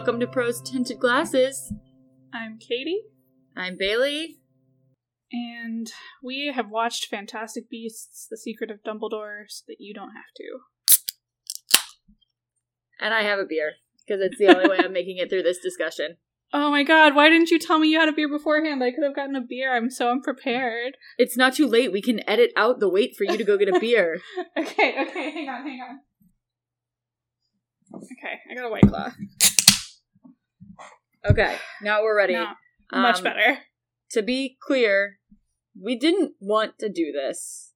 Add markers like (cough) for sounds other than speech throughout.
Welcome to Pros Tinted Glasses. I'm Katie, I'm Bailey. and we have watched Fantastic Beasts: The Secret of Dumbledore so that you don't have to. And I have a beer, because it's the only way I'm making it through this discussion. (laughs) Oh my god, why didn't you tell me you had a beer beforehand? I could have gotten a beer. I'm so unprepared. It's not too late. We can edit out the wait for you to go get a beer. (laughs) okay, okay, hang on, hang on. Okay, I got a white claw. Okay, now we're ready. No, much Um, better. To be clear, we didn't want to do this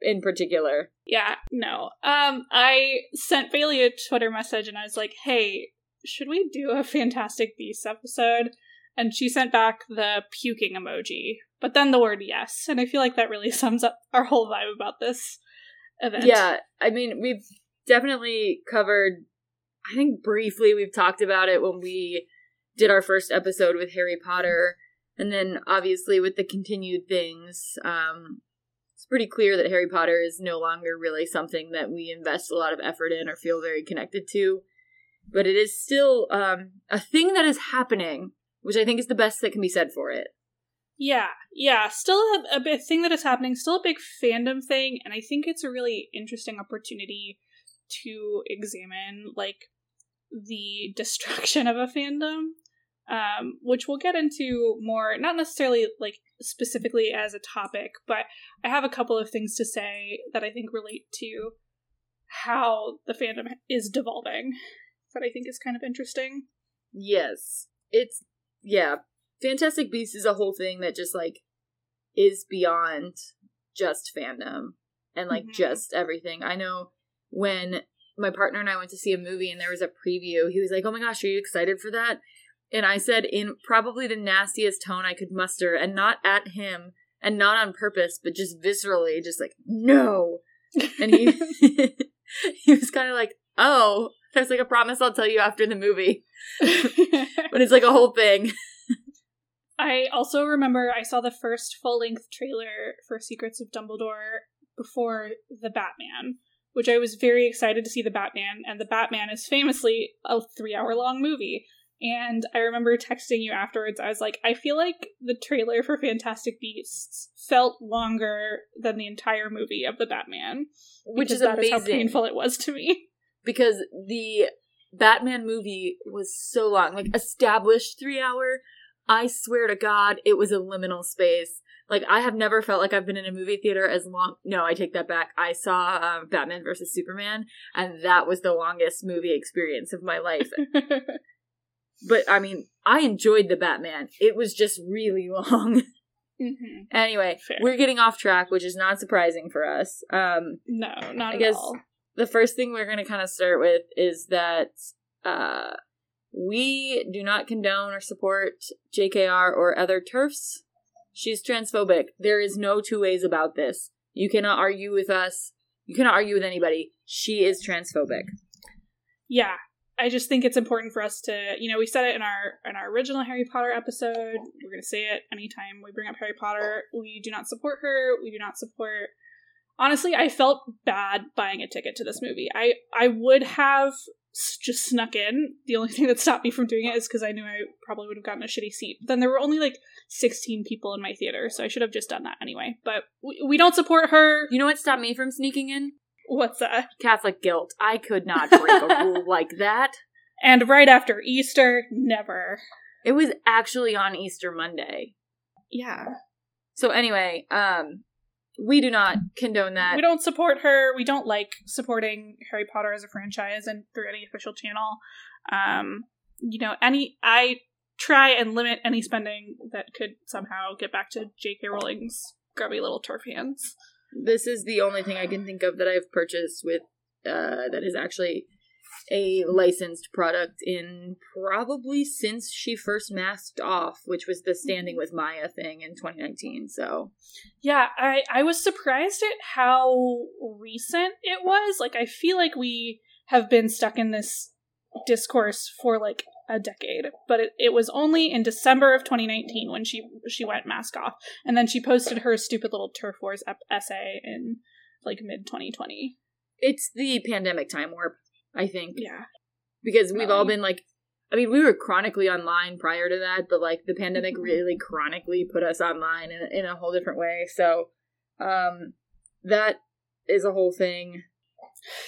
in particular. Yeah, no. Um, I sent Bailey a Twitter message and I was like, "Hey, should we do a Fantastic Beasts episode?" And she sent back the puking emoji, but then the word yes. And I feel like that really (laughs) sums up our whole vibe about this event. Yeah, I mean, we've definitely covered, I think briefly we've talked about it when we did our first episode with Harry Potter. And then obviously with the continued things, um, it's pretty clear that Harry Potter is no longer really something that we invest a lot of effort in or feel very connected to. But it is still um, a thing that is happening, which I think is the best that can be said for it. Yeah, yeah. Still a, a big thing that is happening. Still a big fandom thing, and I think it's a really interesting opportunity to examine like the (laughs) destruction of a fandom, um, which we'll get into more. Not necessarily like specifically as a topic, but I have a couple of things to say that I think relate to how the fandom is devolving. That I think is kind of interesting. Yes. It's yeah. Fantastic Beasts is a whole thing that just like is beyond just fandom and like Mhm. just everything. I know when my partner and I went to see a movie and there was a preview, he was like, "Oh my gosh, are you excited for that?" And I said in probably the nastiest tone I could muster and not at him and not on purpose, but just viscerally just like, "No." And he (laughs) he was kind of like, "Oh." I was like, "I promise I'll tell you after the movie." (laughs) but it's like a whole thing. I also remember I saw the first full length trailer for Secrets of Dumbledore before The Batman, which I was very excited to see The Batman, and The Batman is famously a three hour long movie. And I remember texting you afterwards. I was like, I feel like the trailer for Fantastic Beasts felt longer than the entire movie of The Batman, which is that is how painful it was to me. because the Batman movie was so long, like established three hour. I swear to God, it was a liminal space. Like I have never felt like I've been in a movie theater as long. No, I take that back. I saw um, Batman versus Superman, and that was the longest movie experience of my life. (laughs) but I mean, I enjoyed the Batman. It was just really (laughs) long. Mhm. anyway, Fair. we're getting off track, which is not surprising for us. Um, No, not I at guess all. the first thing we're going to kind of start with is that uh, we do not condone or support JKR or other turfs. She's transphobic. There is no two ways about this. You cannot argue with us. You cannot argue with anybody. She is transphobic. yeah i just think it's important for us to you know we said it in our in our original harry potter episode. We're going to say it anytime we bring up harry potter. We do not support her. We do not support honestly i felt bad buying a ticket to this movie. I i would have just snuck in. The only (laughs) thing that stopped me from doing it is because i knew i probably would have gotten a shitty seat. But then there were only like 16 people in my theater so i should have just done that anyway. But we, we don't support her. You know what stopped me from sneaking in? What's that Catholic guilt. I could not break a rule (laughs) like that. and right after easter never It was actually on Easter Monday. yeah So anyway, um, we do not condone that. we don't support her. We don't like supporting Harry Potter as a franchise and through any official channel. Um, you know, any I try and limit any spending that could somehow get back to J.K. Rowling's grubby little turf hands. This is the only thing I can think of that I've purchased with uh that is actually a licensed product in probably since she first masked off, which was the standing with Maya thing in 2019. So Yeah, I I was surprised at how recent it was. Like I feel like we have been stuck in this discourse for like a decade, but it, it was only in December of 2019 when she she went mask off, and then she posted her stupid little turf wars ep- essay in like mid 2020. it's the pandemic time warp, I think. Yeah, because we've all been like I mean, we were chronically online prior to that, but like the pandemic really chronically put us online in, in a whole different way. So, um, that is a whole thing.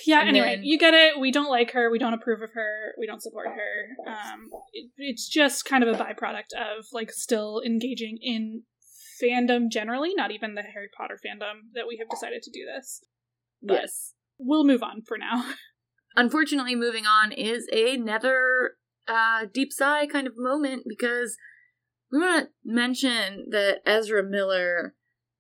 Yeah, And anyway, then- you get it. We don't like her. We don't approve of her. We don't support her. Um, it, it's just kind of a byproduct of like still engaging in fandom generally, not even the Harry Potter fandom that we have decided to do this. But- Yes. We'll move on for now. (laughs) Unfortunately, moving on is another uh, deep sigh kind of moment because we want to mention that Ezra Miller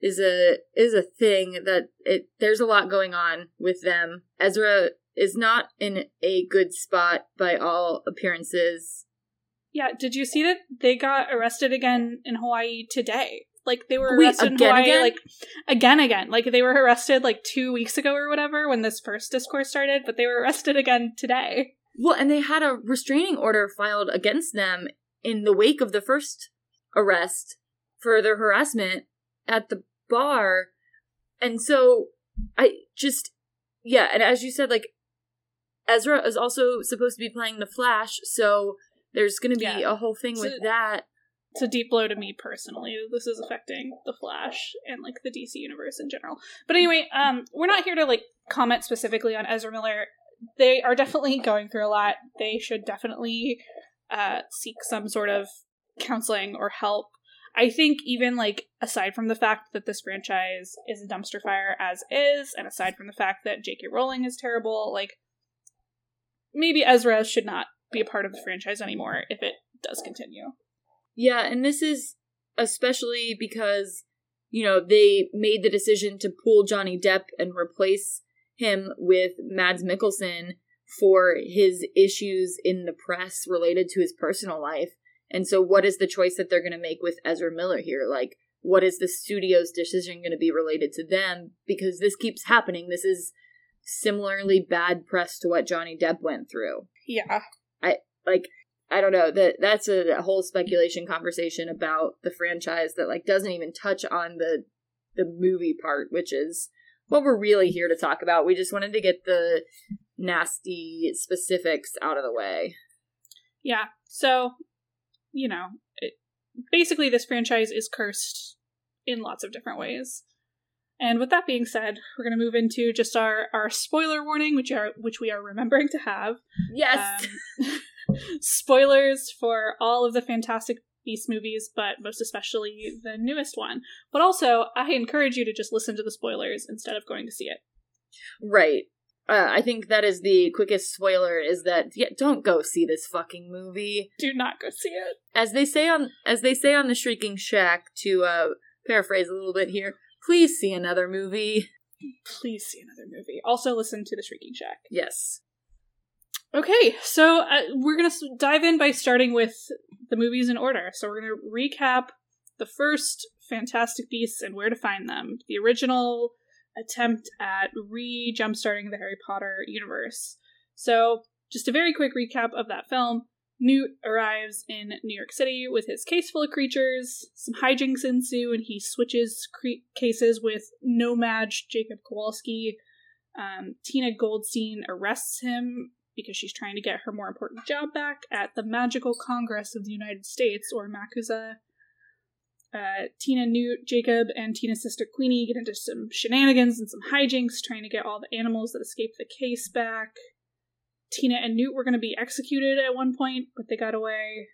is a is a thing that it there's a lot going on with them. Ezra is not in a good spot by all appearances. Yeah, did you see that they got arrested again in Hawaii today? Like they were Wait, arrested in again, Hawaii again? like again again. Like they were arrested like 2 weeks ago or whatever when this first discourse started, but they were arrested again today. Well, and they had a restraining order filed against them in the wake of the first arrest for their harassment at the bar. And so I just yeah, and as you said like Ezra is also supposed to be playing the Flash, so there's going to be Yeah. a whole thing So- with that. It's a deep blow to me personally. This is affecting the Flash and like the DC universe in general. But anyway, um we're not here to like comment specifically on Ezra Miller. They are definitely (laughs) going through a lot. They should definitely uh seek some sort of counseling or help. I think even like aside from the fact that this franchise is a dumpster fire as is, and aside from the fact that J.K. Rowling is terrible, like maybe Ezra should not be a part of the franchise anymore if it does continue. Yeah, and this is especially because, you know, they made the decision to pull Johnny Depp and replace him with Mads Mikkelsen for his issues in the press related to his personal life. And so, what is the choice that they're going to make with Ezra Miller here? Like, what is the studio's decision going to be related to them? Because this keeps happening. This is similarly bad press to what Johnny Depp went through Yeah. I like I don't know that that's a, a whole speculation conversation about the franchise that like doesn't even touch on the the movie part, which is what we're really here to talk about. We just wanted to get the nasty specifics out of the way. Yeah. So, you know, it, basically, this franchise is cursed in lots of different ways. And with that being said, we're going to move into just our, our spoiler warning, which are which we are remembering to have. Yes. Um, (laughs) spoilers for all of the Fantastic Beast movies, but most especially the newest one. But also, I encourage you to just listen to the spoilers instead of going to see it. right. Uh, I think that is the quickest spoiler is that yeah, don't go see this fucking movie. Do not go see it. As they say on as they say on the Shrieking Shack to uh paraphrase a little bit here, please see another movie. Please see another movie. Also, listen to The Shrieking Shack. Yes. Okay, so uh, we're going to dive in by starting with the movies in order. So we're going to recap the first Fantastic Beasts and where to find them. The original attempt at re jumpstarting the Harry Potter universe. So, just a very quick recap of that film. Newt arrives in New York City with his case full of creatures. Some hijinks ensue, and he switches cre- cases with No-Maj Jacob Kowalski. Um, Tina Goldstein arrests him because she's trying to get her more important job back at the Magical Congress of the United States, or MACUSA. Uh, Tina, Newt, Jacob, and Tina's sister Queenie get into some shenanigans and some hijinks trying to get all the animals that escaped the case back. Tina and Newt were going to be executed at one point, but they got away.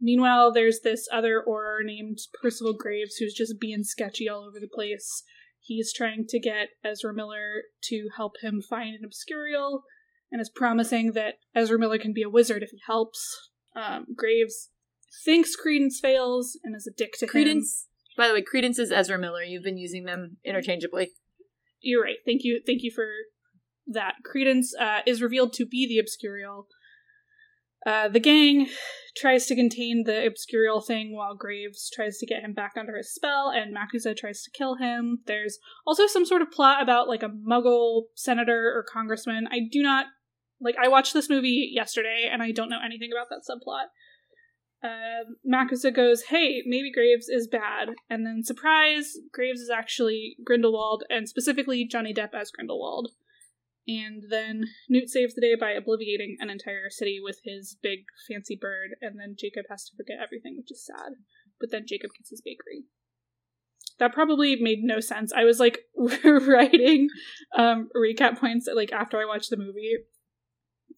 Meanwhile, there's this other Auror named Percival Graves who's just being sketchy all over the place. He's trying to get Ezra Miller to help him find an Obscurial, and is promising that Ezra Miller can be a wizard if he helps. Um, Graves thinks Credence fails and is a dick to. Credence. By the way, Credence is Ezra Miller. You've been using them interchangeably. You're right. Thank you. Thank you for that. Credence uh, is revealed to be the Obscurial. Uh, the gang tries to contain the Obscurial thing while Graves tries to get him back under his spell, and MACUSA tries to kill him. There's also some sort of plot about like a Muggle senator or congressman. I do not like. I watched this movie yesterday, and I don't know anything about that subplot. Uh, MACUSA goes, "Hey, maybe Graves is bad," and then surprise, Graves is actually Grindelwald, and specifically Johnny Depp as Grindelwald. And then Newt saves the day by obliviating an entire city with his big fancy bird, and then Jacob has to forget everything, which is sad. But then Jacob gets his bakery. That probably made no sense. I was like (laughs) writing um, recap points like after I watched the movie.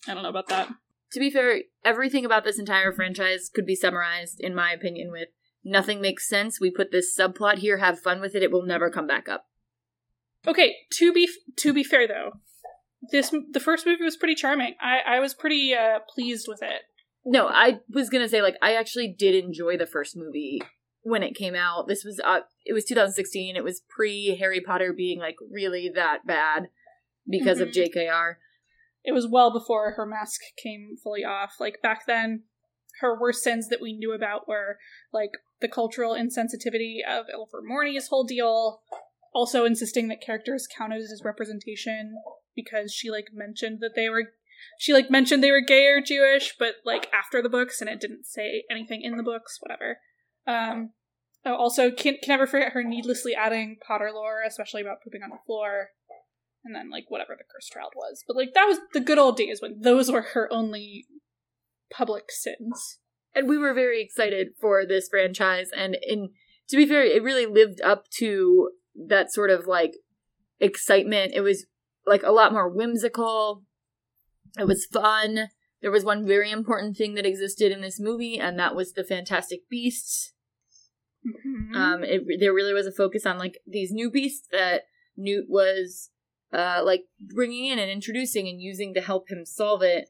I don't know about that. To be fair, everything about this entire franchise could be summarized, in my opinion, with nothing makes sense. We put this subplot here, have fun with it. It will never come back up. Okay, to be to be fair though, this the first movie was pretty charming. I I was pretty uh, pleased with it. No, I was gonna say like I actually did enjoy the first movie when it came out. This was uh it was 2016. It was pre Harry Potter being like really that bad because mm-hmm. of JKR. It was well before her mask came fully off. Like back then, her worst sins that we knew about were like the cultural insensitivity of Ilvermorny's whole deal, also insisting that characters counted as representation because she like mentioned that they were she like mentioned they were gay or Jewish, but like after the books and it didn't say anything in the books, whatever. Um oh, also can can never forget her needlessly adding Potter lore, especially about pooping on the floor. And then like whatever the cursed child was. But like that was the good old days when those were her only public sins. And we were very excited for this franchise and in to be fair, it really lived up to that sort of like excitement. It was like a lot more whimsical. It was fun. There was one very important thing that existed in this movie, and that was the Fantastic Beasts. Mm-hmm. Um, it, there really was a focus on like these new beasts that Newt was uh like bringing in and introducing and using to help him solve it.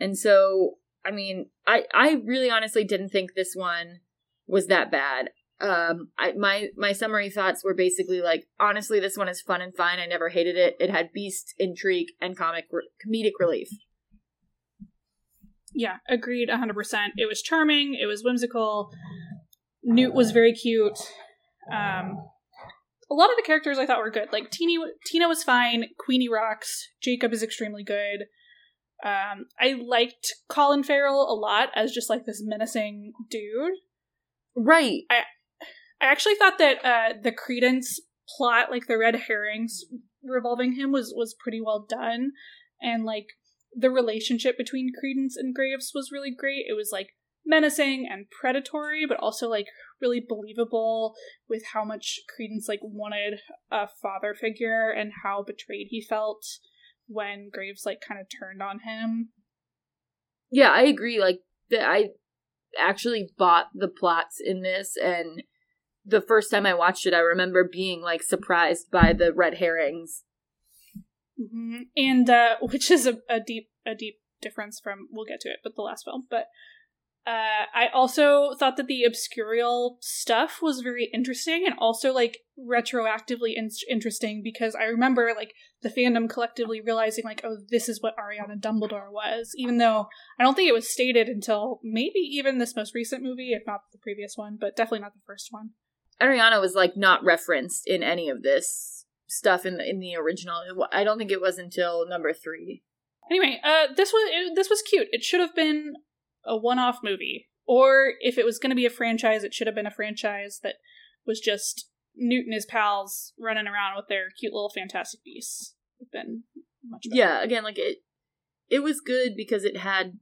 And so, I mean, I I really honestly didn't think this one was that bad. Um I, my my summary thoughts were basically like honestly this one is fun and fine. I never hated it. It had beast intrigue and comic re- comedic relief. Yeah agreed 100% it was charming. It was whimsical. Newt was very cute. Um a lot of the characters i thought were good. Like Teeny, tina was fine. Queenie rocks. Jacob is extremely good. Um i liked colin farrell a lot as just like this menacing dude. Right. I I actually thought that uh, the Credence plot, like the red herrings revolving him, was was pretty well done, and like the relationship between Credence and Graves was really great. It was like menacing and predatory, but also like really believable with how much Credence like wanted a father figure and how betrayed he felt when Graves like kind of turned on him. Yeah, I agree. Like that, I actually bought the plots in this and the first time I watched it, I remember being like surprised by the red herrings. Mm-hmm. And uh, (laughs) which is a, a deep a deep difference from we'll get to it, but the last film. But uh, I also thought that the obscurial stuff was very interesting and also like retroactively in- interesting because I remember like the fandom collectively realizing like oh this is what Ariana Dumbledore was even though I don't think it was stated until maybe even this most recent movie if not the previous one but definitely not the first one. Ariana was like not referenced in any of this stuff in the in the original. I don't think it was until number three. Anyway, uh, this was it, this was cute. It should have been a one-off movie, or if it was going to be a franchise, it should have been a franchise that was just Newt and his pals running around with their cute little fantastic beasts. Been much better. Yeah, again, like it, it was good because it had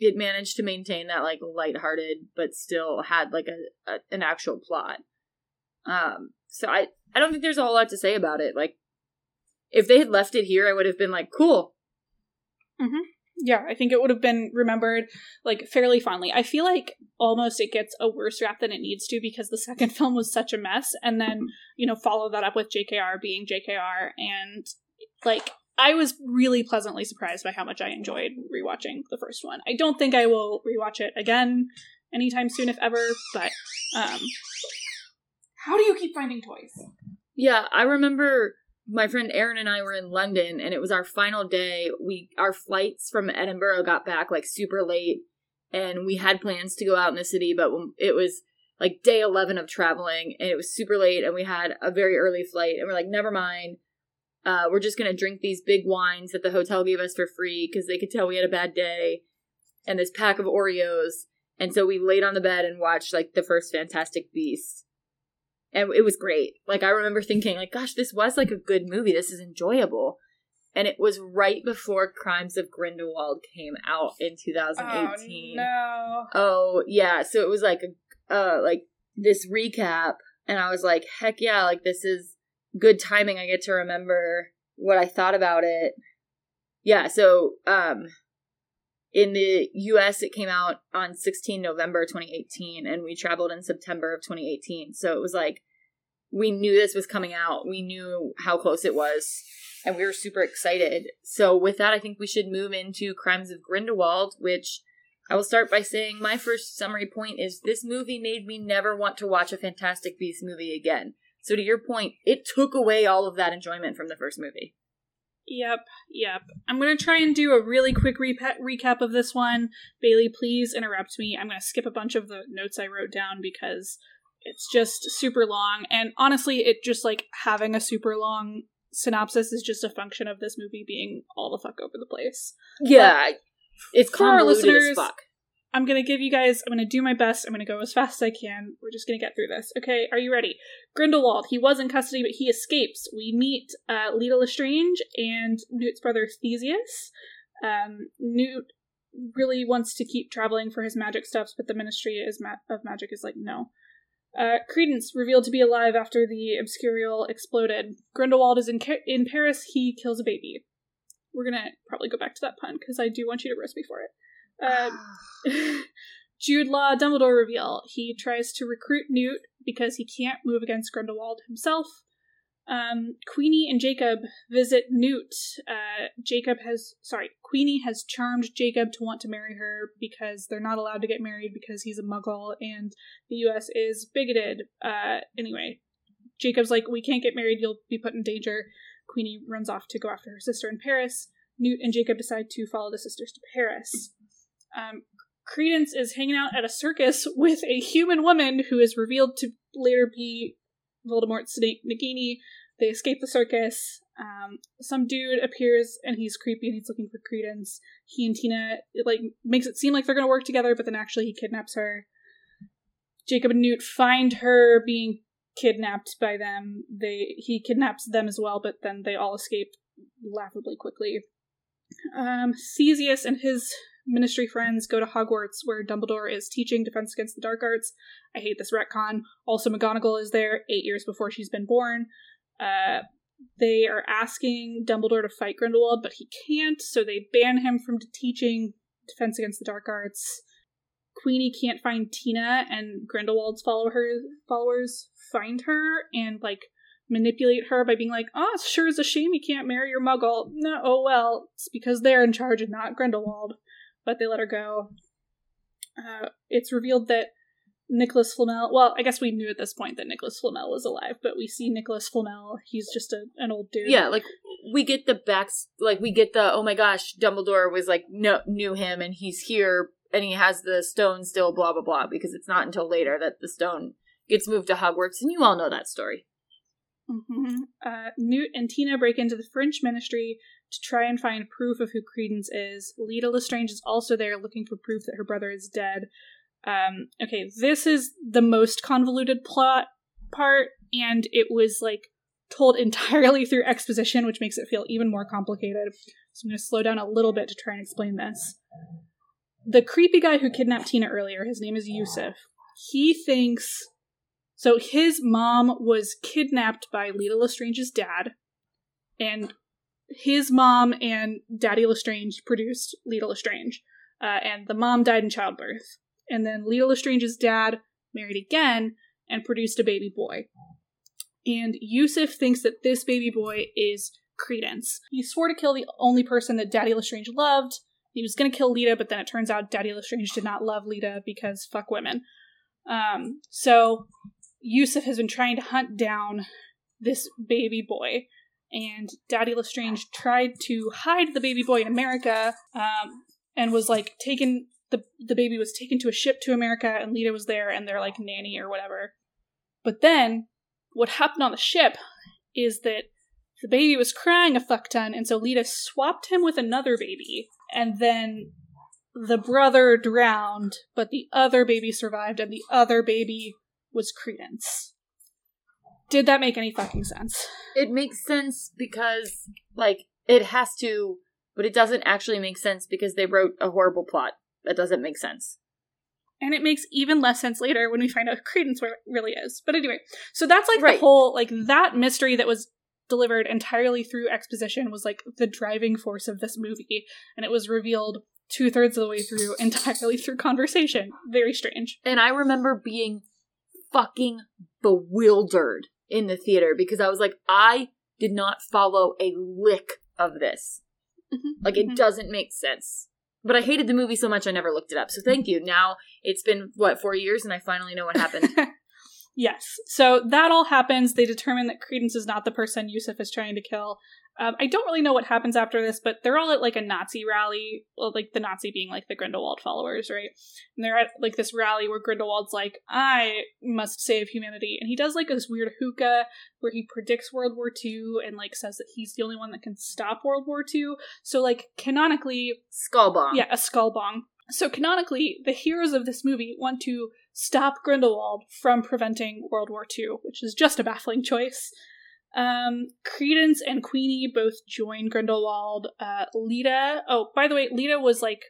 it managed to maintain that like lighthearted but still had like a, a, an actual plot um so i i don't think there's a whole lot to say about it like if they had left it here i would have been like cool mm-hmm. Yeah i think it would have been remembered like fairly fondly i feel like almost it gets a worse rap than it needs to because the (laughs) second film was such a mess and then you know follow that up with jkr being jkr and like I was really pleasantly surprised by how much I enjoyed rewatching the first one. I don't think I will rewatch it again anytime soon, if ever, but um how do you keep finding toys? Yeah, I remember my friend Erin and I were in London and it was our final day. We our flights from Edinburgh got back like super late and we had plans to go out in the city, but it was like day 11 of traveling and it was super late and we had a very early flight and we're like never mind uh, we're just gonna drink these big wines that the hotel gave us for free because they could tell we had a bad day, and this pack of Oreos. And so we laid on the bed and watched like the first Fantastic Beast, and it was great. Like I remember thinking, like, gosh, this was like a good movie. This is enjoyable. and it was right before Crimes of Grindelwald came out in 2018. Oh, no. Oh yeah, so it was like a uh like this recap and I was like, heck yeah, like this is good timing. I get to remember what I thought about it. Yeah, so um in the US it came out on 16 November 2018 and we traveled in September of 2018. So it was like we knew this was coming out. We knew how close it was and we were super excited. So with that I think we should move into Crimes of Grindelwald, which I will start by saying my first summary point is this movie made me never want to watch a Fantastic Beasts movie again. So to your point, it took away all of that enjoyment from the first movie. Yep, yep. I'm going to try and do a really quick repa- recap of this one. Bailey, please interrupt me. I'm going to skip a bunch of the notes I wrote down because it's just super long. And honestly, it just like having a super long synopsis is just a function of this movie being all the fuck over the place. Yeah, it's for our listeners, as fuck. I'm going to give you guys, I'm going to do my best. I'm going to go as fast as I can. We're just going to get through this. Okay, are you ready? Grindelwald, he was in custody, but he escapes. We meet uh, Leta Lestrange and Newt's brother Theseus. Um, Newt really wants to keep traveling for his magic stuffs, but the Ministry is ma- of Magic is like, no. Uh, Credence, revealed to be alive after the Obscurial exploded. Grindelwald is in, Ca- in Paris, he kills a baby. We're gonna probably go back to that pun, because I do want you to roast me for it. Uh, (sighs) Jude Law Dumbledore reveal. He tries to recruit Newt because he can't move against Grindelwald himself. Um, Queenie and Jacob visit Newt. Uh, Jacob has, sorry, Queenie has charmed Jacob to want to marry her because they're not allowed to get married because he's a muggle and the US is bigoted. Uh, anyway, Jacob's like, we can't get married, you'll be put in danger. Queenie runs off to go after her sister in Paris. Newt and Jacob decide to follow the sisters to Paris. Um, Credence is hanging out at a circus with a human woman who is revealed to later be Voldemort's Nagini. They escape the circus. Um, some dude appears and he's creepy and he's looking for Credence. He and Tina it like makes it seem like they're gonna work together, but then actually he kidnaps her. Jacob and Newt find her being kidnapped by them. They he kidnaps them as well, but then they all escape laughably quickly. Um, and his ministry friends go to Hogwarts, where Dumbledore is teaching Defense Against the Dark Arts. I hate this retcon. Also, McGonagall is there eight years before she's been born. Uh, they are asking Dumbledore to fight Grindelwald, but he can't, so they ban him from teaching Defense Against the Dark Arts. Queenie can't find Tina, and Grindelwald's followers find her and like manipulate her by being like, "Oh, sure is a shame you can't marry your Muggle." No, oh well, it's because they're in charge and not Grindelwald. But they let her go. Uh, it's revealed that Nicholas Flamel. Well, I guess we knew at this point that Nicholas Flamel was alive, but we see Nicholas Flamel. He's just a, an old dude. Yeah, like we get the backs, like we get the oh my gosh, Dumbledore was like no knew him and he's here and he has the stone still, blah blah blah. Because it's not until later that the stone gets moved to Hogwarts, and you all know that story. Hmm Uh, Newt and Tina break into the French ministry to try and find proof of who Credence is. Leta Lestrange is also there looking for proof that her brother is dead. Um, okay, this is the most convoluted plot part, and it was like told (laughs) entirely through exposition, which makes it feel even more complicated. So I'm going to slow down a little bit to try and explain this. The creepy guy who kidnapped Tina earlier, his name is Yusuf. He thinks so his mom was kidnapped by Leta Lestrange's dad, and his mom and Daddy Lestrange produced Leta Lestrange, uh, and the mom died in childbirth. And then Leta Lestrange's dad married again and produced a baby boy. And Yusuf thinks that this baby boy is Credence. He swore to kill the only person that Daddy Lestrange loved. He was gonna kill Leta, but then it turns out Daddy Lestrange did not love Leta because fuck women. Um, so Yusuf has been trying to hunt down this baby boy, and Daddy Lestrange tried to hide the baby boy in America, um, and was like taken. the The baby was taken to a ship to America, and Leta was there, and they're like nanny or whatever. But then, what happened on the ship is that the baby was crying a fuck ton, and so Leta swapped him with another baby, and then the brother drowned, but the other baby survived, and the other baby was Credence. Did that make any fucking sense? It makes sense because, like, It has to, but it doesn't actually make sense because they wrote a horrible plot. That doesn't make sense. And it makes even less sense later when we find out Credence really is. But anyway, so that's like Right. the whole like that mystery that was delivered entirely through exposition was like the driving force of this movie, and it was revealed two thirds of the way through (laughs) entirely through conversation. Very strange. And I remember being fucking bewildered in the theater because I was like, I did not follow a lick of this. Like, it Mhm. doesn't make sense. But I hated the movie so much I never looked it up. So thank you. Now it's been, what, four years and I finally know what happened. (laughs) Yes. So that all happens. They determine that Credence is not the person Yusuf is trying to kill. Um, I don't really know what happens after this, but they're all at like a Nazi rally, well, like the Nazi being like the Grindelwald followers, right? And they're at like this rally where Grindelwald's like, I must save humanity. And he does like this weird hookah where he predicts World War II and like says that he's the only one that can stop World War II. So, like, canonically, Skull bomb. yeah, a skull bong. So canonically, the heroes of this movie want to stop Grindelwald from preventing World War II, which is just a baffling choice. Um, Credence and Queenie both join Grindelwald. Uh, Leta, oh, by the way, Leta was like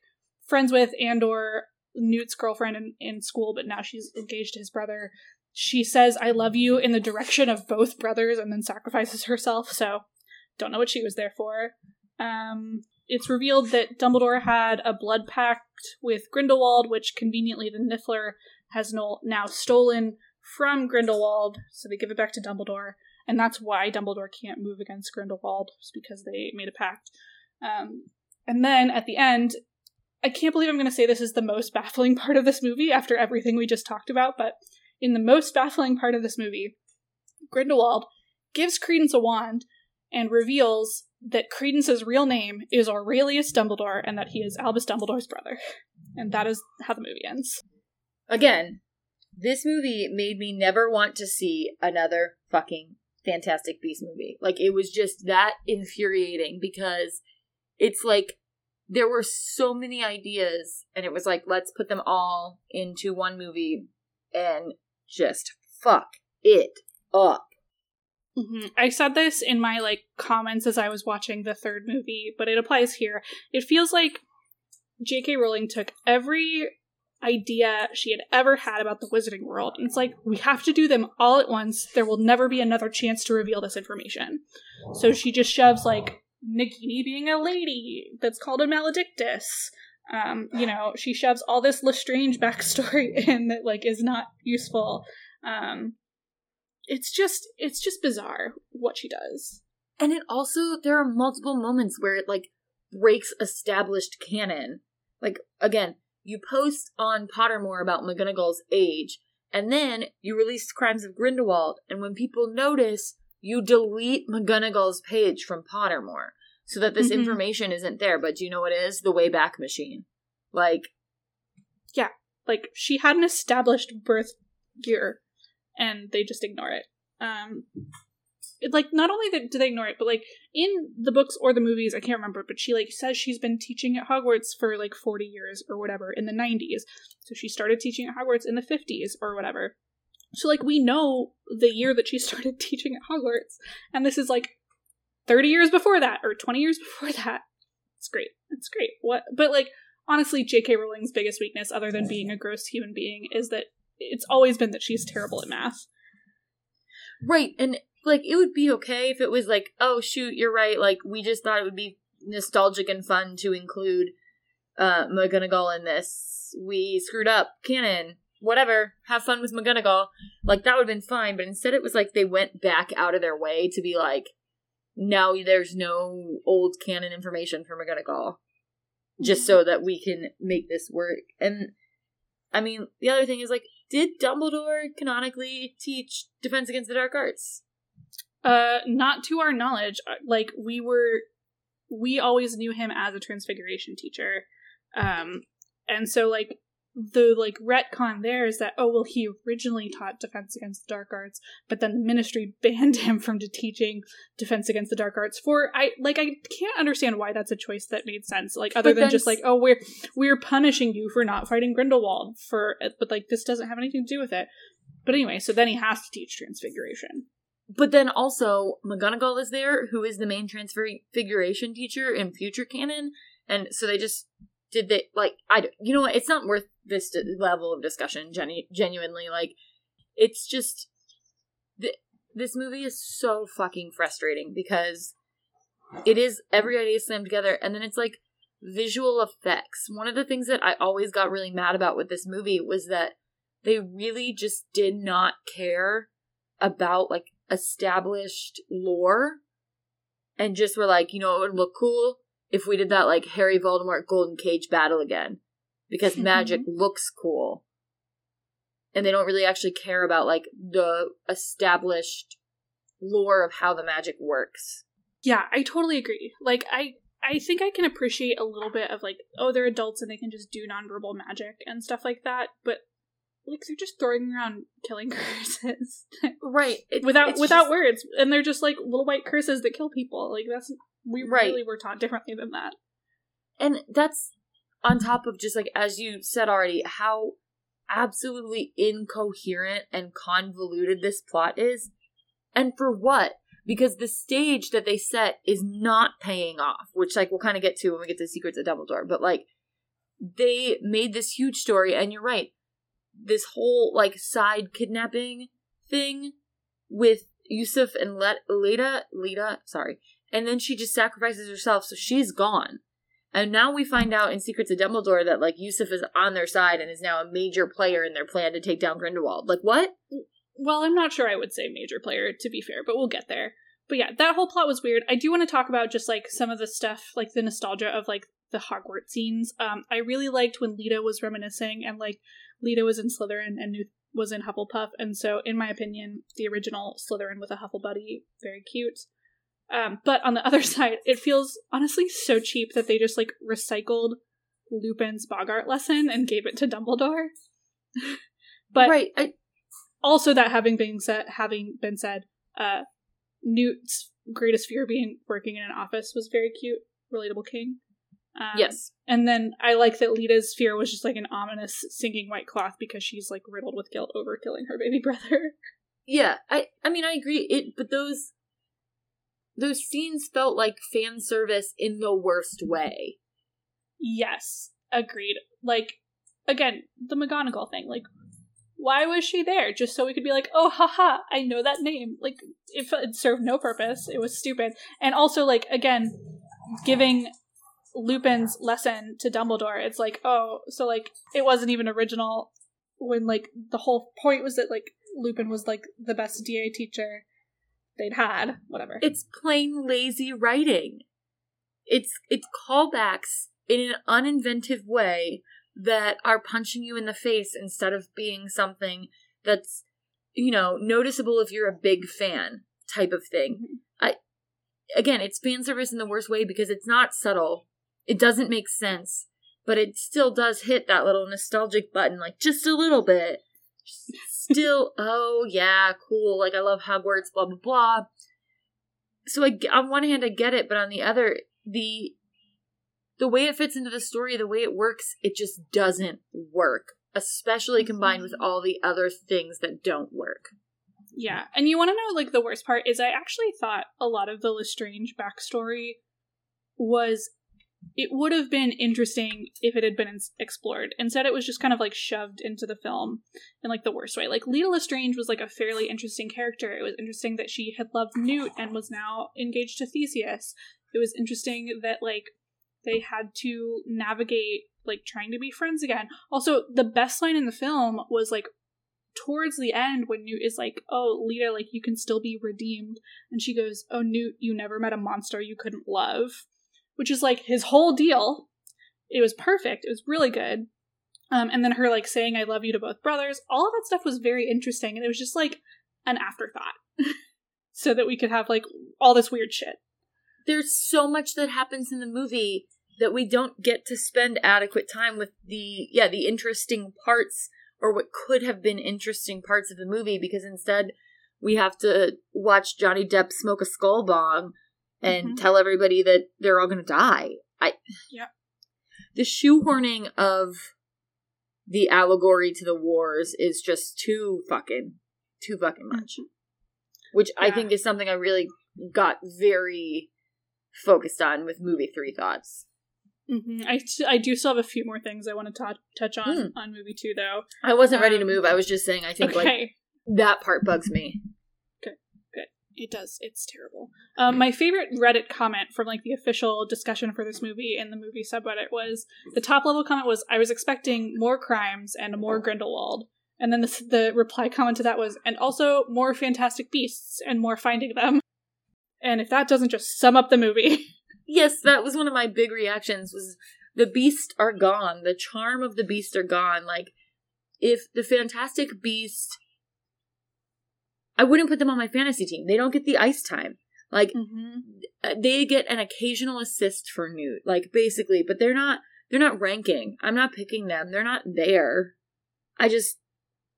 friends with Andor, Newt's girlfriend in, in school, but now she's engaged to his brother. She says, I love you in the direction of both brothers and then sacrifices herself, so don't know what she was there for. Um, it's revealed that Dumbledore had a blood pact with Grindelwald, which conveniently the Niffler has now stolen from Grindelwald, so they give it back to Dumbledore, and that's why Dumbledore can't move against Grindelwald, because they made a pact. Um, and then at the end, I can't believe I'm going to say this is the most baffling part of this movie after everything we just talked about, but in the most baffling part of this movie, Grindelwald gives Credence a wand and reveals that Credence's real name is Aurelius Dumbledore and that he is Albus Dumbledore's brother. And that is how the movie ends. Again, this movie made me never want to see another fucking Fantastic Beast movie. Like, it was just that infuriating because it's like there were so many ideas, and it was like, let's put them all into one movie and just fuck it up. hmm I said this in my like comments as I was watching the third movie, but it applies here. It feels like J.K. Rowling took every idea she had ever had about the wizarding world, and it's like we have to do them all at once. There will never be another chance to reveal this information. So she just shoves like Nagini being a lady that's called a maledictus. Um, you know, she shoves all this Lestrange backstory (laughs) in that like is not useful. Um, it's just it's just bizarre what she does. And it also, there are multiple moments where it like breaks established canon. Like, again, you post on Pottermore about McGonagall's age, and then you release Crimes of Grindelwald, and when people notice, you delete McGonagall's page from Pottermore so that this Mhm. information isn't there. But do you know what it is? The Wayback Machine. Like, yeah, Like she had an established birth year, and they just ignore it. Um, like not only that do they ignore it, but like in the books or the movies, I can't remember, but she like says she's been teaching at Hogwarts for like forty years or whatever in the nineties. So she started teaching at Hogwarts in the fifties or whatever. So like we know the year that she (laughs) started teaching at Hogwarts, and this is like thirty years before that or twenty years before that. It's great. It's great. What? But like honestly, J.K. Rowling's biggest weakness, other than being a gross human being, is that it's always been that she's terrible at math. right. And like, it would be okay if it was like, oh, shoot, you're right. Like, we just thought it would be nostalgic and fun to include uh McGonagall in this. We screwed up canon. Whatever. Have fun with McGonagall. Like that would have been fine, but instead it was like they went back out of their way to be like, now there's no old canon information for McGonagall. Just so that we can make this work. And I mean, the other thing is like, did Dumbledore canonically teach Defense Against the Dark Arts? Uh, not to our knowledge. Uh, Like we were, we always knew him as a Transfiguration teacher, um, and so like the like retcon there is that oh well he originally taught Defense Against the Dark Arts, but then the Ministry (laughs) banned him from teaching Defense Against the Dark Arts for I like I can't understand why that's a choice that made sense. Like other But than just like oh we're we're punishing you for not fighting Grindelwald for but like this doesn't have anything to do with it. But anyway, so then he has to teach Transfiguration. But then also McGonagall is there, who is the main transfiguration teacher in future canon, and so they just did they like I you know what? It's not worth this level of discussion. Genu- genuinely, like it's just th- this movie is so fucking frustrating because it is every idea slammed together, and then it's like visual effects. One of the things that I always got really mad about with this movie was that they really just did not care about like established lore and just were like, you know, it would look cool if we did that like Harry Voldemort Golden Cage battle again because (laughs) magic looks cool. And they don't really actually care about like the established lore of how the magic works. Yeah, I totally agree. Like I I think I can appreciate a little bit of like, oh, they're adults and they can just do nonverbal magic and stuff like that, but like they're just throwing around killing (laughs) curses, right? It, without without just... words, and they're just like little white curses that kill people. Like that's we right. really were taught differently than that, and that's on top of just like as you said already, how absolutely incoherent and convoluted this plot is, and for what? Because the stage that they set is not paying off, which like we'll kind of get to when we get to Secrets of Dumbledore, but like they made this huge story, and you're right this whole like side kidnapping thing with Yusuf and Let Leda Leda, sorry. And then she just sacrifices herself, so she's gone. And now we find out in Secrets of Dumbledore that like Yusuf is on their side and is now a major player in their plan to take down Grindelwald. Like what? Well, I'm not sure I would say major player to be fair, but we'll get there. But yeah, that whole plot was weird. I do want to talk about just like some of the stuff, like the nostalgia of like the Hogwarts scenes. Um, I really liked when Leta was reminiscing and like Leta was in Slytherin and Newt was in Hufflepuff, and so in my opinion, the original Slytherin with a Huffle buddy, very cute. Um, but on the (laughs) other side, it feels honestly so cheap that they just like recycled Lupin's Boggart lesson and gave it to Dumbledore. (laughs) but right, I- also that having been said, having been said, uh, Newt's greatest fear being working in an office was very cute, relatable king. Um, yes. And then I like that Leta's fear was just like an ominous singing white cloth because she's like riddled with guilt over killing her baby (laughs) brother. Yeah, I I mean I agree. It but those those scenes felt like fan service in the worst way. Yes, agreed. Like again, the McGonagall thing. Like, why was she there? Just so we could be like, oh, haha, I know that name. Like, it, it served no purpose. It was stupid. And also, like, again, giving Lupin's lesson to Dumbledore, it's like, oh, so like it wasn't even original when like the whole point was that like Lupin was like the best DA teacher they'd had, whatever. It's plain lazy writing. It's it's callbacks in an uninventive way that are punching you in the face instead of being something that's you know noticeable if you're a big fan type of thing. Mm-hmm. I again, it's fan service in the worst way because it's not subtle it doesn't make sense, but it still does hit that little nostalgic button, like just a little bit. Still, (laughs) oh yeah, cool. Like I love Hogwarts, blah blah blah. So I, on one hand, I get it, but on the other, the the way it fits into the story, the way it works, it just doesn't work. Especially combined with all the other things that don't work. Yeah, and you want to know like the worst part is I actually thought a lot of the Lestrange backstory was it would have been interesting if it had been explored. Instead, it was just kind of like shoved into the film in like the worst way. Like Leta Lestrange was like a fairly interesting character. It was interesting that she had loved Newt and was now engaged to Theseus. It was interesting that like they had to navigate like trying to be friends again. Also, the best line in the film was like towards the end when Newt is like, "Oh, Leta, like you can still be redeemed," and she goes, "Oh, Newt, you never met a monster you couldn't love." Which is like his whole deal. It was perfect. It was really good. Um, and then her like saying "I love you" to both brothers. All of that stuff was very interesting, and it was just like an afterthought, (laughs) so that we could have like all this weird shit. There's so much that happens in the movie that we don't get to spend adequate time with the yeah the interesting parts or what could have been interesting parts of the movie because instead we have to watch Johnny Depp smoke a skull bong and mm-hmm. tell everybody that they're all going to die. I yeah. The shoehorning of the allegory to the wars is just too fucking too fucking much. which I think is something I really got very focused on with movie three thoughts. hmm I, t- I do still have a few more things I want to t- touch on Hmm. on movie two, though. I wasn't ready to Um, move. I was just saying I think okay. like that part bugs me. It does. It's terrible. Um, my favorite Reddit comment from like the official discussion for this movie in the movie subreddit was the top level comment was I was expecting more crimes and more Grindelwald, and then the, the reply comment to that was and also more fantastic beasts and more finding them. And if that doesn't just sum up the movie, (laughs) Yes, that was one of my big reactions was the beasts are gone. The charm of the beasts are gone. Like if the fantastic beast I wouldn't put them on my fantasy team. They don't get the ice time. Like uh, they get an occasional assist for Newt, like basically, but they're not they're not ranking. I'm not picking them. They're not there. I just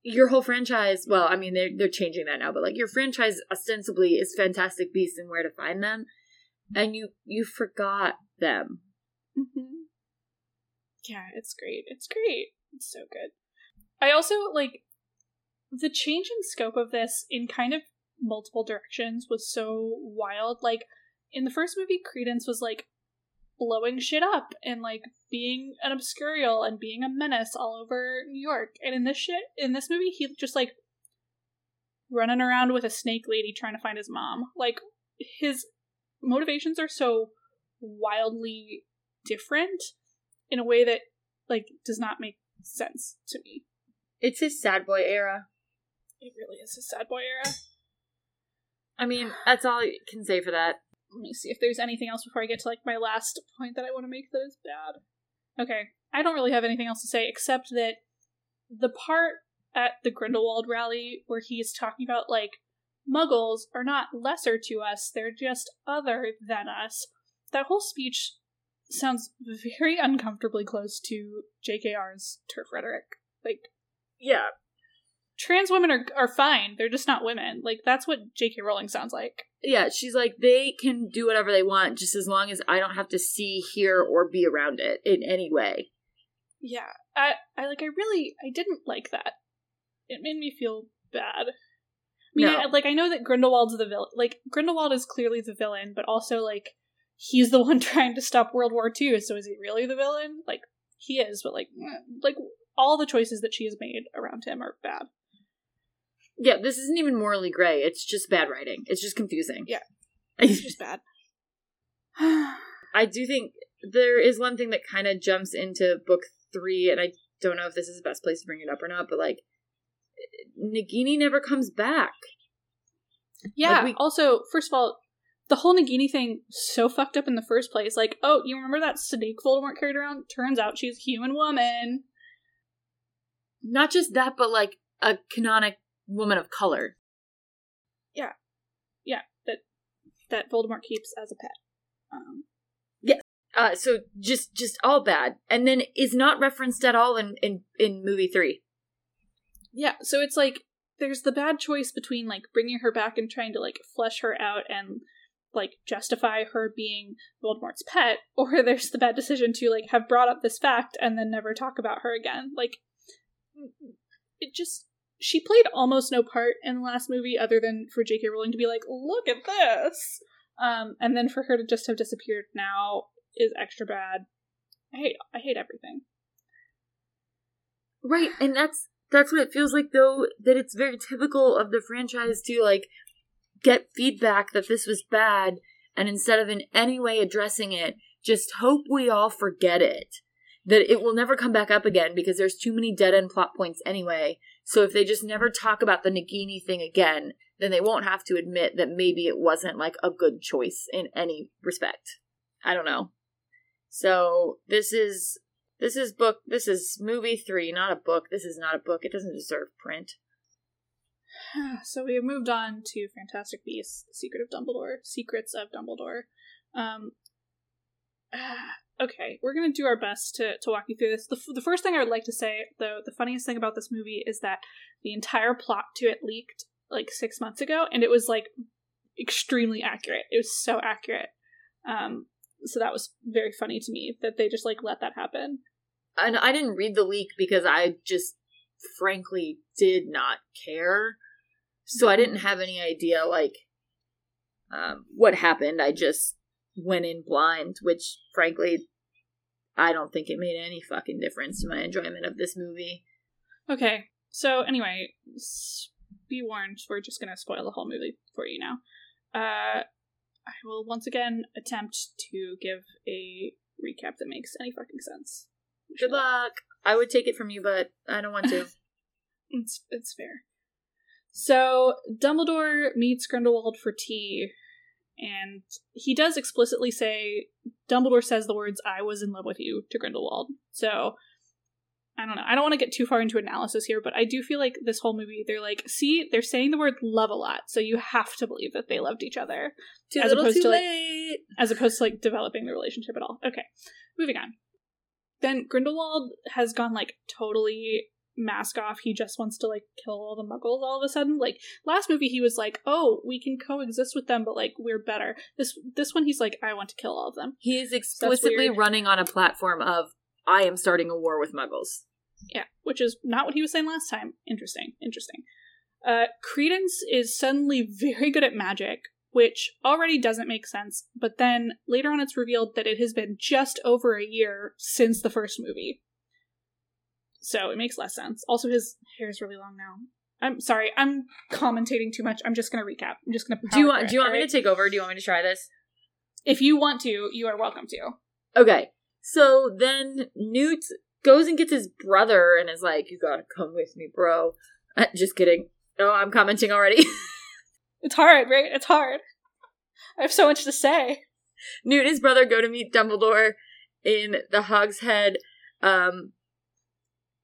your whole franchise, well, I mean they're they're changing that now, but like your franchise ostensibly is Fantastic Beasts and where to find them, and you you forgot them. Mm-hmm. Yeah, it's great. It's great. It's so good. I also like the change in scope of this in kind of multiple directions was so wild. Like in the first movie, Credence was like blowing shit up and like being an obscurial and being a menace all over New York. And in this shit, in this movie, he just like running around with a snake lady trying to find his mom. Like his motivations are so wildly different in a way that like does not make sense to me. It's his sad boy era. It really is a sad boy era. I mean, that's all I can say for that. Let me see if there's anything else before I get to like my last point that I want to make that is bad. Okay, I don't really have anything else to say except that the part at the Grindelwald rally where he's talking about like muggles are not lesser to us, they're just other than us. That whole speech sounds very uncomfortably close to JKR's TERF rhetoric. Like Yeah. Trans women are are fine. They're just not women. Like that's what J.K. Rowling sounds like. Yeah, she's like, they can do whatever they want just as long as I don't have to see, hear, or be around it in any way. Yeah, I I like I really I didn't like that. It made me feel bad. I mean, No. I, like I know that Grindelwald's the villain. Like Grindelwald is clearly the villain, but also like he's the (laughs) one trying to stop World War II. So is he really the villain? Like he is, but like eh, like all the choices that she has made around him are bad. Yeah, this isn't even morally gray. It's just bad writing. It's just confusing. Yeah. (laughs) It's just bad. I do think there is one thing that kind of jumps into book three, and I don't know if this is the best place to bring it up or not, but like, Nagini never comes back. Yeah. we- also, first of all, the whole Nagini thing so fucked up in the first place. Like, oh, you remember that snake Voldemort carried around? Turns out she's a human woman. Not just that, but like a canonic woman of color. Yeah, yeah. that that Voldemort keeps as a pet. Um, Uh, so just just all bad, and then is not referenced at all in in in movie three. yeah, so it's like there's the bad choice between like bringing her back and trying to like flesh her out and like justify her being Voldemort's pet, (laughs) or there's the bad decision to like have brought up this fact and then never talk about her again. Like it just she played almost no part in the last movie other than for J.K. Rowling to be like, look at this. Um, and then for her to just have disappeared now is extra bad. I hate I hate everything. Right, and that's that's what it feels like though that it's very typical of the franchise to like get feedback that this was bad and instead of in any way addressing it, just hope we all forget it. That it will never come back up again because there's too many dead end plot points anyway. So if they just never talk about the Nagini thing again, then they won't have to admit that maybe it wasn't like a good choice in any respect. I don't know. So this is this is book. This is movie three, not a book. This is not a book. It doesn't deserve print. (sighs) so we have moved on to Fantastic Beasts: Secret of Dumbledore, Secrets of Dumbledore. Um, (sighs) okay, we're gonna do our best to to walk you through this. The, f- the first thing I would like to say, though, the funniest thing about this movie is that the entire plot to it leaked like six months ago, and it was like extremely accurate. It was so accurate. Um, so that was very funny to me that they just like let that happen. And I didn't read the leak because I just frankly did not care. So I didn't have any idea like um, what happened. I just went in blind, which frankly I don't think it made any fucking difference to my enjoyment of this movie. Okay. So anyway, be warned, we're just gonna spoil the whole movie for you now. Uh I will once again attempt to give a recap that makes any fucking sense. Good luck. I would take it from you, but I don't want to. (laughs) it's it's fair. So Dumbledore meets Grindelwald for tea, and he does explicitly say Dumbledore says the words "I was in love with you" to Grindelwald. So I don't know. I don't want to get too far into analysis here, but I do feel like this whole movie, they're like, see, they're saying the word love a lot, so you have to believe that they loved each other. Too as opposed too to like. As opposed to like developing the relationship at all. Okay. Moving on. Then Grindelwald has gone like totally mask off. He just wants to like kill all the muggles all of a sudden. Like last movie he was like, "Oh, we can coexist with them, but like we're better." This this one he's like, "I want to kill all of them." He is explicitly so running on a platform of I am starting a war with muggles. Yeah, which is not what he was saying last time. Interesting, interesting. Uh, Credence is suddenly very good at magic, which already doesn't make sense, but then later on it's revealed that it has been just over a year since the first movie. So it makes less sense. Also, his hair is really long now. I'm sorry, I'm commentating too much. I'm just gonna recap. I'm just gonna. Do you want? Do you want me right? to take over? Do you want me to try this? If you want to, you are welcome to. Okay. So then Newt goes and gets his brother and is like, "You gotta come with me, bro." (laughs) Just kidding. No, I'm commenting already. (laughs) it's hard, right? It's hard. I have so much to say. Newt and his brother go to meet Dumbledore in the Hog's Head, um,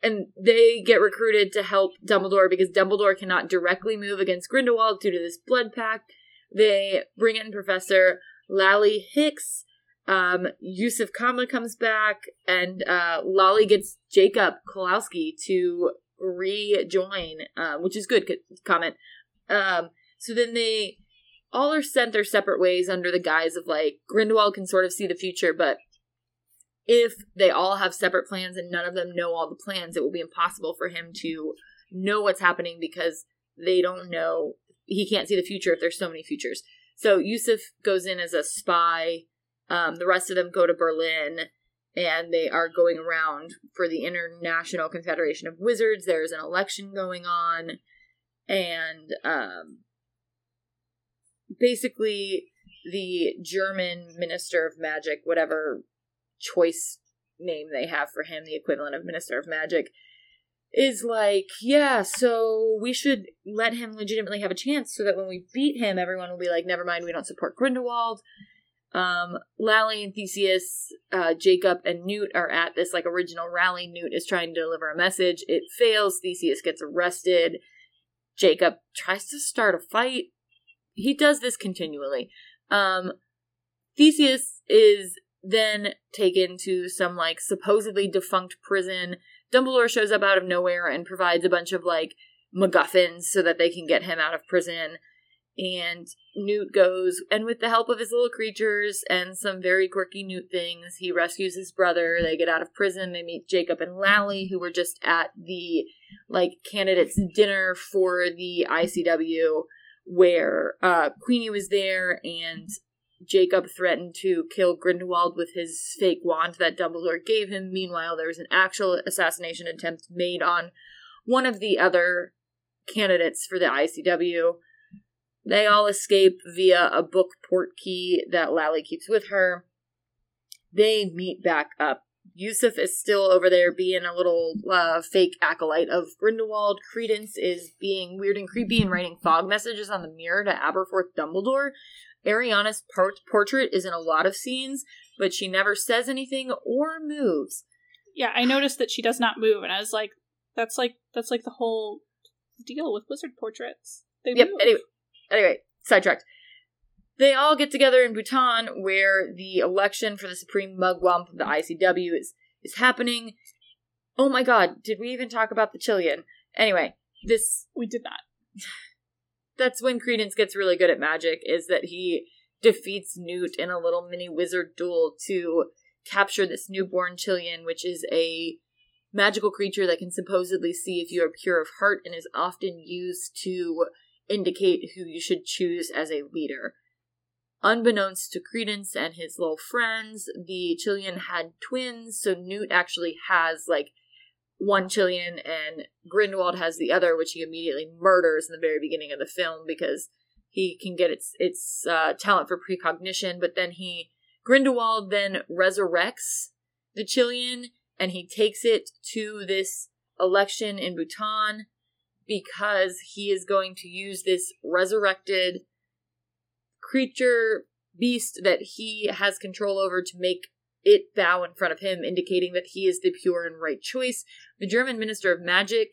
and they get recruited to help Dumbledore because Dumbledore cannot directly move against Grindelwald due to this blood pact. They bring in Professor Lally Hicks, um, Yusuf Kama comes back, and uh, Lolly gets Jacob Kowalski to rejoin, uh, which is good comment. Um, so then they all are sent their separate ways under the guise of like Grindelwald can sort of see the future, but if they all have separate plans and none of them know all the plans, it will be impossible for him to know what's happening because they don't know. He can't see the future if there's so many futures. So Yusuf goes in as a spy um, the rest of them go to Berlin and they are going around for the International Confederation of Wizards. There's an election going on, and um, basically, the German Minister of Magic, whatever choice name they have for him, the equivalent of Minister of Magic, is like, yeah, so we should let him legitimately have a chance so that when we beat him, everyone will be like, never mind, we don't support Grindelwald. Um, Lally and Theseus, uh, Jacob and Newt are at this like original rally. Newt is trying to deliver a message. It fails. Theseus gets arrested. Jacob tries to start a fight. He does this continually. Um, Theseus is then taken to some like supposedly defunct prison. Dumbledore shows up out of nowhere and provides a bunch of like MacGuffins so that they can get him out of prison and Newt goes, and with the help of his little creatures and some very quirky Newt things, he rescues his brother. They get out of prison. They meet Jacob and Lally, who were just at the like candidates dinner for the ICW, where uh, Queenie was there, and Jacob threatened to kill Grindelwald with his fake wand that Dumbledore gave him. Meanwhile, there was an actual assassination attempt made on one of the other candidates for the ICW. They all escape via a book port key that Lally keeps with her. They meet back up. Yusuf is still over there being a little uh, fake acolyte of Grindelwald. Credence is being weird and creepy and writing fog messages on the mirror to Aberforth Dumbledore. Ariana's portrait is in a lot of scenes, but she never says anything or moves. Yeah, I noticed that she does not move, and I was like, "That's like that's like the whole deal with wizard portraits." They yep. Move. Anyway, Anyway, sidetracked. They all get together in Bhutan where the election for the Supreme Mugwump of the ICW is, is happening. Oh my god, did we even talk about the Qilin? Anyway, this. We did not. That's when Credence gets really good at magic, is that he defeats Newt in a little mini wizard duel to capture this newborn Qilin, which is a magical creature that can supposedly see if you are pure of heart and is often used to indicate who you should choose as a leader. Unbeknownst to Credence and his little friends, the Qilin had twins, so Newt actually has like one Qilin and Grindelwald has the other, which he immediately murders in the very beginning of the film because he can get its its uh, talent for precognition. But then he Grindelwald then resurrects the Qilin and he takes it to this election in Bhutan because he is going to use this resurrected creature beast that he has control over to make it bow in front of him, indicating that he is the pure and right choice. The German Minister of Magic.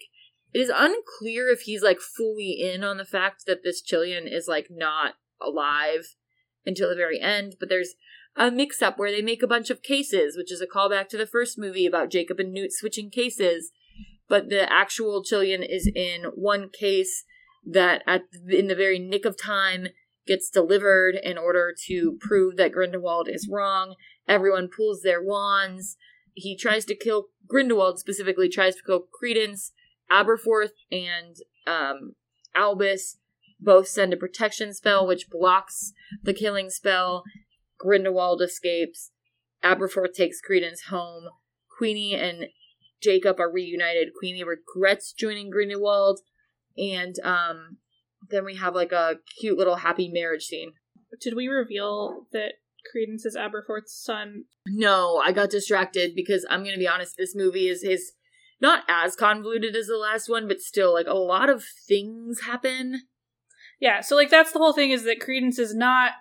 It is unclear if he's like fully in on the fact that this Qilin is like not alive until the very end, but there's a mix up where they make a bunch of cases, which is a callback to the first movie about Jacob and Newt switching cases. But the actual Qilin is in one case that at in the very nick of time gets delivered in order to prove that Grindelwald is wrong. Everyone pulls their wands. He tries to kill Grindelwald specifically tries to kill Credence. Aberforth and um, Albus both send a protection spell which blocks the killing spell. Grindelwald escapes. Aberforth takes Credence home. Queenie and Jacob are reunited. Queenie regrets joining Grindelwald, and um, then we have like a cute little happy marriage scene. Did we reveal that Credence is Aberforth's son? No, I got distracted because I'm gonna be honest, this movie is his not as convoluted as the last one, but still like a lot of things happen. Yeah, so like that's the whole thing is that Credence is not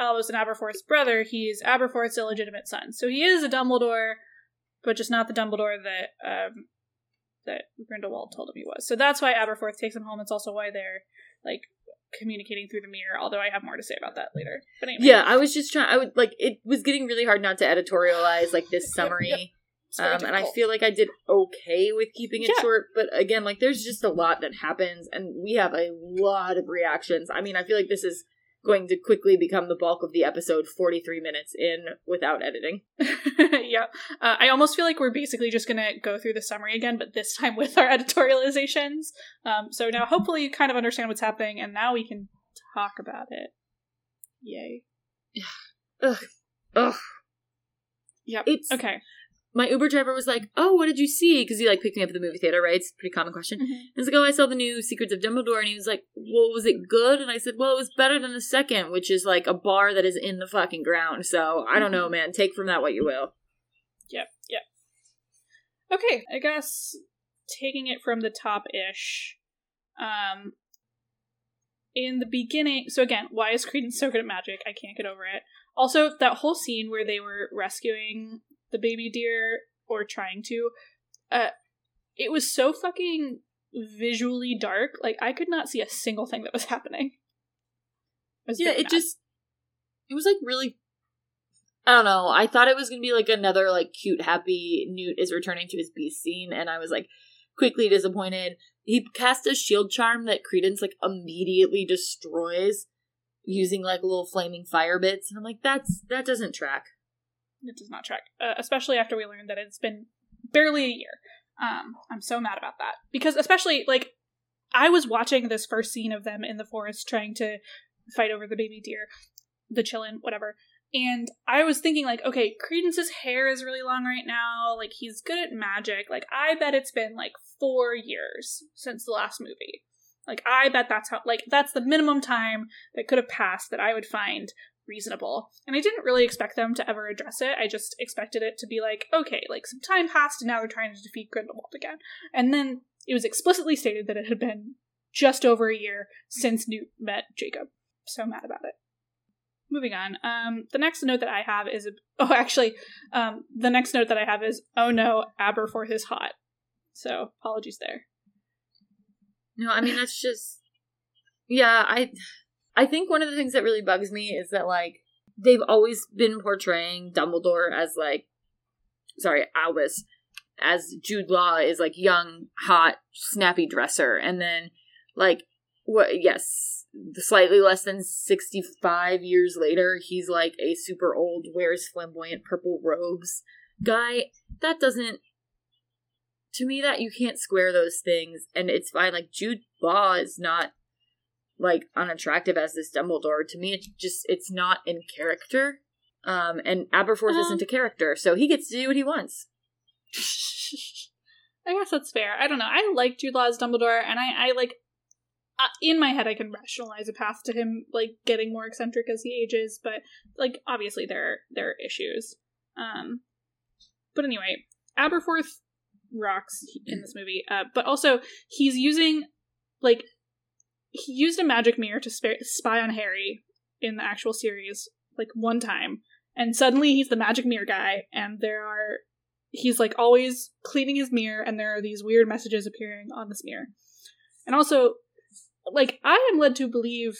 Albus and Aberforth's brother, he's Aberforth's illegitimate son. So he is a Dumbledore, but just not the Dumbledore that um that Grindelwald told him he was. So that's why Aberforth takes him home. It's also why they're like communicating through the mirror, although I have more to say about that later. But anyway. Yeah, I was just trying I would like it was getting really hard not to editorialize like this (laughs) summary. Yep, yep. Um, and I feel like I did okay with keeping it Yeah. short, but again, like there's just a lot that happens, and we have a lot of reactions. I mean, I feel like this is going to quickly become the bulk of the episode, 43 minutes in without editing. (laughs) yeah. Uh, I almost feel like we're basically just going to go through the summary again, but this time (laughs) with our editorializations. Um, so now hopefully you kind of understand what's happening, and now we can talk about it. Yay. (sighs) Ugh, Yep. it's Okay. My Uber driver was like, "Oh, what did you see?" Because he like picked me up at the movie theater, right? It's a pretty common question. Mhm. I was like, "Oh, I saw the new Secrets of Dumbledore," and he was like, "Well, was it good?" And I said, "Well, it was better than the second, which is like a bar that is in the fucking ground." So I don't know, man. Take from that what you will. Yep. Yep. Okay. I guess taking it from the top ish. Um, in the beginning, so again, why is Credence so good at magic? I can't get over it. Also, that whole scene where they were rescuing the baby deer or trying to, uh, it was so fucking visually dark. Like I could not see a single thing that was (laughs) happening. Was Yeah, it mad. just it was like really I don't know. I thought it was gonna be like another like cute, happy Newt is returning to his beast scene, and I was like quickly disappointed. He cast a shield charm that Credence like immediately destroys using like little flaming fire bits, and I'm like, that's that doesn't track. It does not track, uh, especially after we learned that it's been barely a year. Um, I'm so mad about that because, especially like, I was watching this first scene of them in the forest trying to fight over the baby deer, the qilin, whatever, and I was thinking like, okay, Credence's hair is really long right now. Like, he's good at magic. Like, I bet it's been like four years since the last movie. Like, I bet that's how. Like, that's the minimum time that could have passed that I would find reasonable. And I didn't really expect them to ever address it. I just expected it to be like, okay, like some time passed and now they're trying to defeat Grindelwald again. And then it was explicitly stated that it had been just over a year since Newt met Jacob. So mad about it. Moving on. Um, the next note that I have is (laughs) oh, actually, um, the next note that I have is oh no, Aberforth is hot. So apologies there. No, I mean that's just yeah, I I think one of the things that really bugs me is that like they've always been portraying Dumbledore as like sorry, Albus as Jude Law is like young, hot, snappy dresser and then like what yes, slightly less than 65 years later, he's like a super old wears flamboyant purple robes guy. That doesn't to me that you can't square those things and it's fine like jude law is not like unattractive as this Dumbledore. To me, it's just it's not in character. Um, and Aberforth Um. isn't a character, so he gets to do what he wants. (laughs) I guess that's fair. I don't know. I like Jude Law as Dumbledore, and I, I like uh, in my head I can rationalize a path to him like getting more eccentric as he ages, but like obviously there are, there are issues. Um, but anyway, Aberforth rocks in this movie, uh, but also he's using like he used a magic mirror to sp- spy on Harry in the actual series like one time, and suddenly he's the magic mirror guy, and there are he's like always cleaning his mirror and there are these weird messages appearing on this mirror. And also like i am led to believe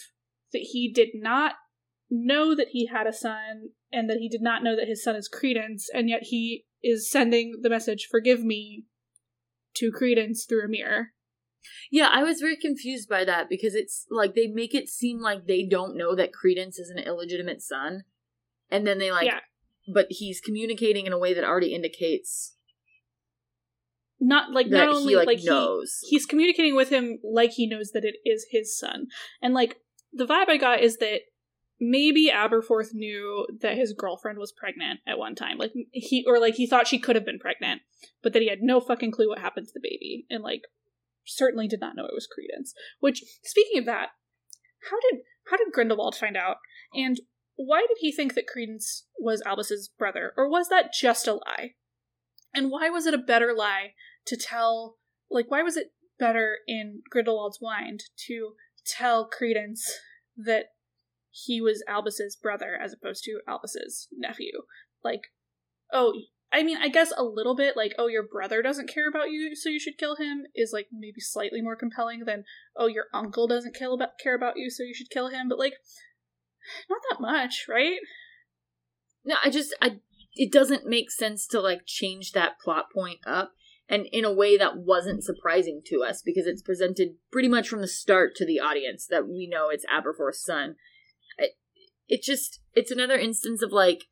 that he did not know that he had a son and that he did not know that his son is credence and yet he is sending the message forgive me to credence through a mirror Yeah, I was very confused by that because it's like they make it seem like they don't know that Credence is an illegitimate son. And then they like Yeah. but he's communicating in a way that already indicates not like not only he like, like he, knows. he's communicating with him like he knows that it is his son. And like the vibe I got is that maybe Aberforth knew that his girlfriend was pregnant at one time. Like he or like he thought she could have been pregnant, but that he had no fucking clue what happened to the baby and like certainly did not know it was Credence. Which speaking of that, how did how did Grindelwald find out? And why did he think that Credence was Albus's brother? Or was that just a lie? And why was it a better lie to tell like why was it better in Grindelwald's mind to tell Credence that he was Albus's brother as opposed to Albus's nephew? Like, oh, I mean, I guess a little bit like, oh, your brother doesn't care about you, so you should kill him is like maybe slightly more compelling than, oh, your uncle doesn't kill about, care about you, so you should kill him. But like, not that much, right? No, I just I it doesn't make sense to like change that plot point up and in a way that wasn't surprising to us because it's presented pretty much from the start to the audience that we know it's Aberforth's son. It, it just it's another instance of like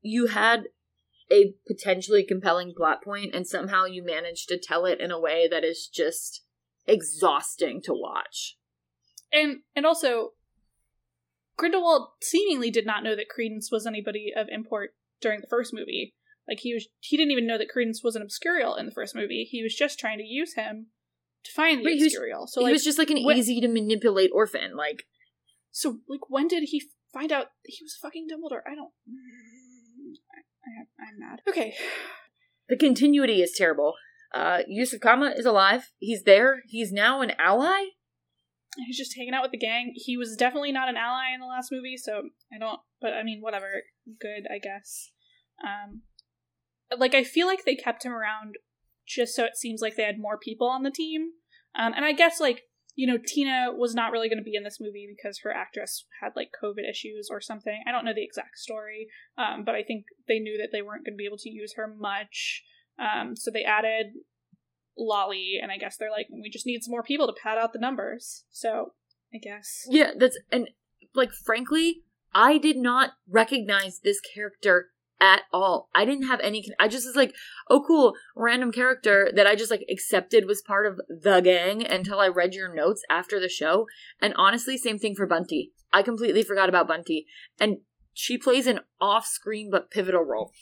you had a potentially compelling plot point and somehow you manage to tell it in a way that is just exhausting to watch. And and also Grindelwald seemingly did not know that Credence was anybody of import during the first movie. Like he was he didn't even know that Credence was an obscurial in the first movie. He was just trying to use him to find the Right, he was- obscurial. So he was just like an when- easy to manipulate orphan. Like so like when did he find out he was fucking Dumbledore? I don't I, I'm mad. Okay. (sighs) The continuity is terrible. Uh, Yusuf Kama is alive. He's there. He's now an ally. He's just hanging out with the gang. He was definitely not an ally in the last movie, so I don't. But I mean, whatever. Good, I guess. Um, like I feel like they kept him around just so it seems like they had more people on the team. Um, and I guess like you know Tina was not really going to be in this movie because her actress had like COVID issues or something. I don't know the exact story, um, but I think they knew that they weren't going to be able to use her much. Um, so they added Lolly, and I guess they're like, we just need some more people to pad out the numbers. So I guess Yeah, that's and like frankly, I did not recognize this character at all. I didn't have any. I just was like, oh, cool, random character that I just like accepted was part of the gang until I read your notes after the show. And honestly, same thing for Bunty. I completely forgot about Bunty, and she plays an off-screen but pivotal role.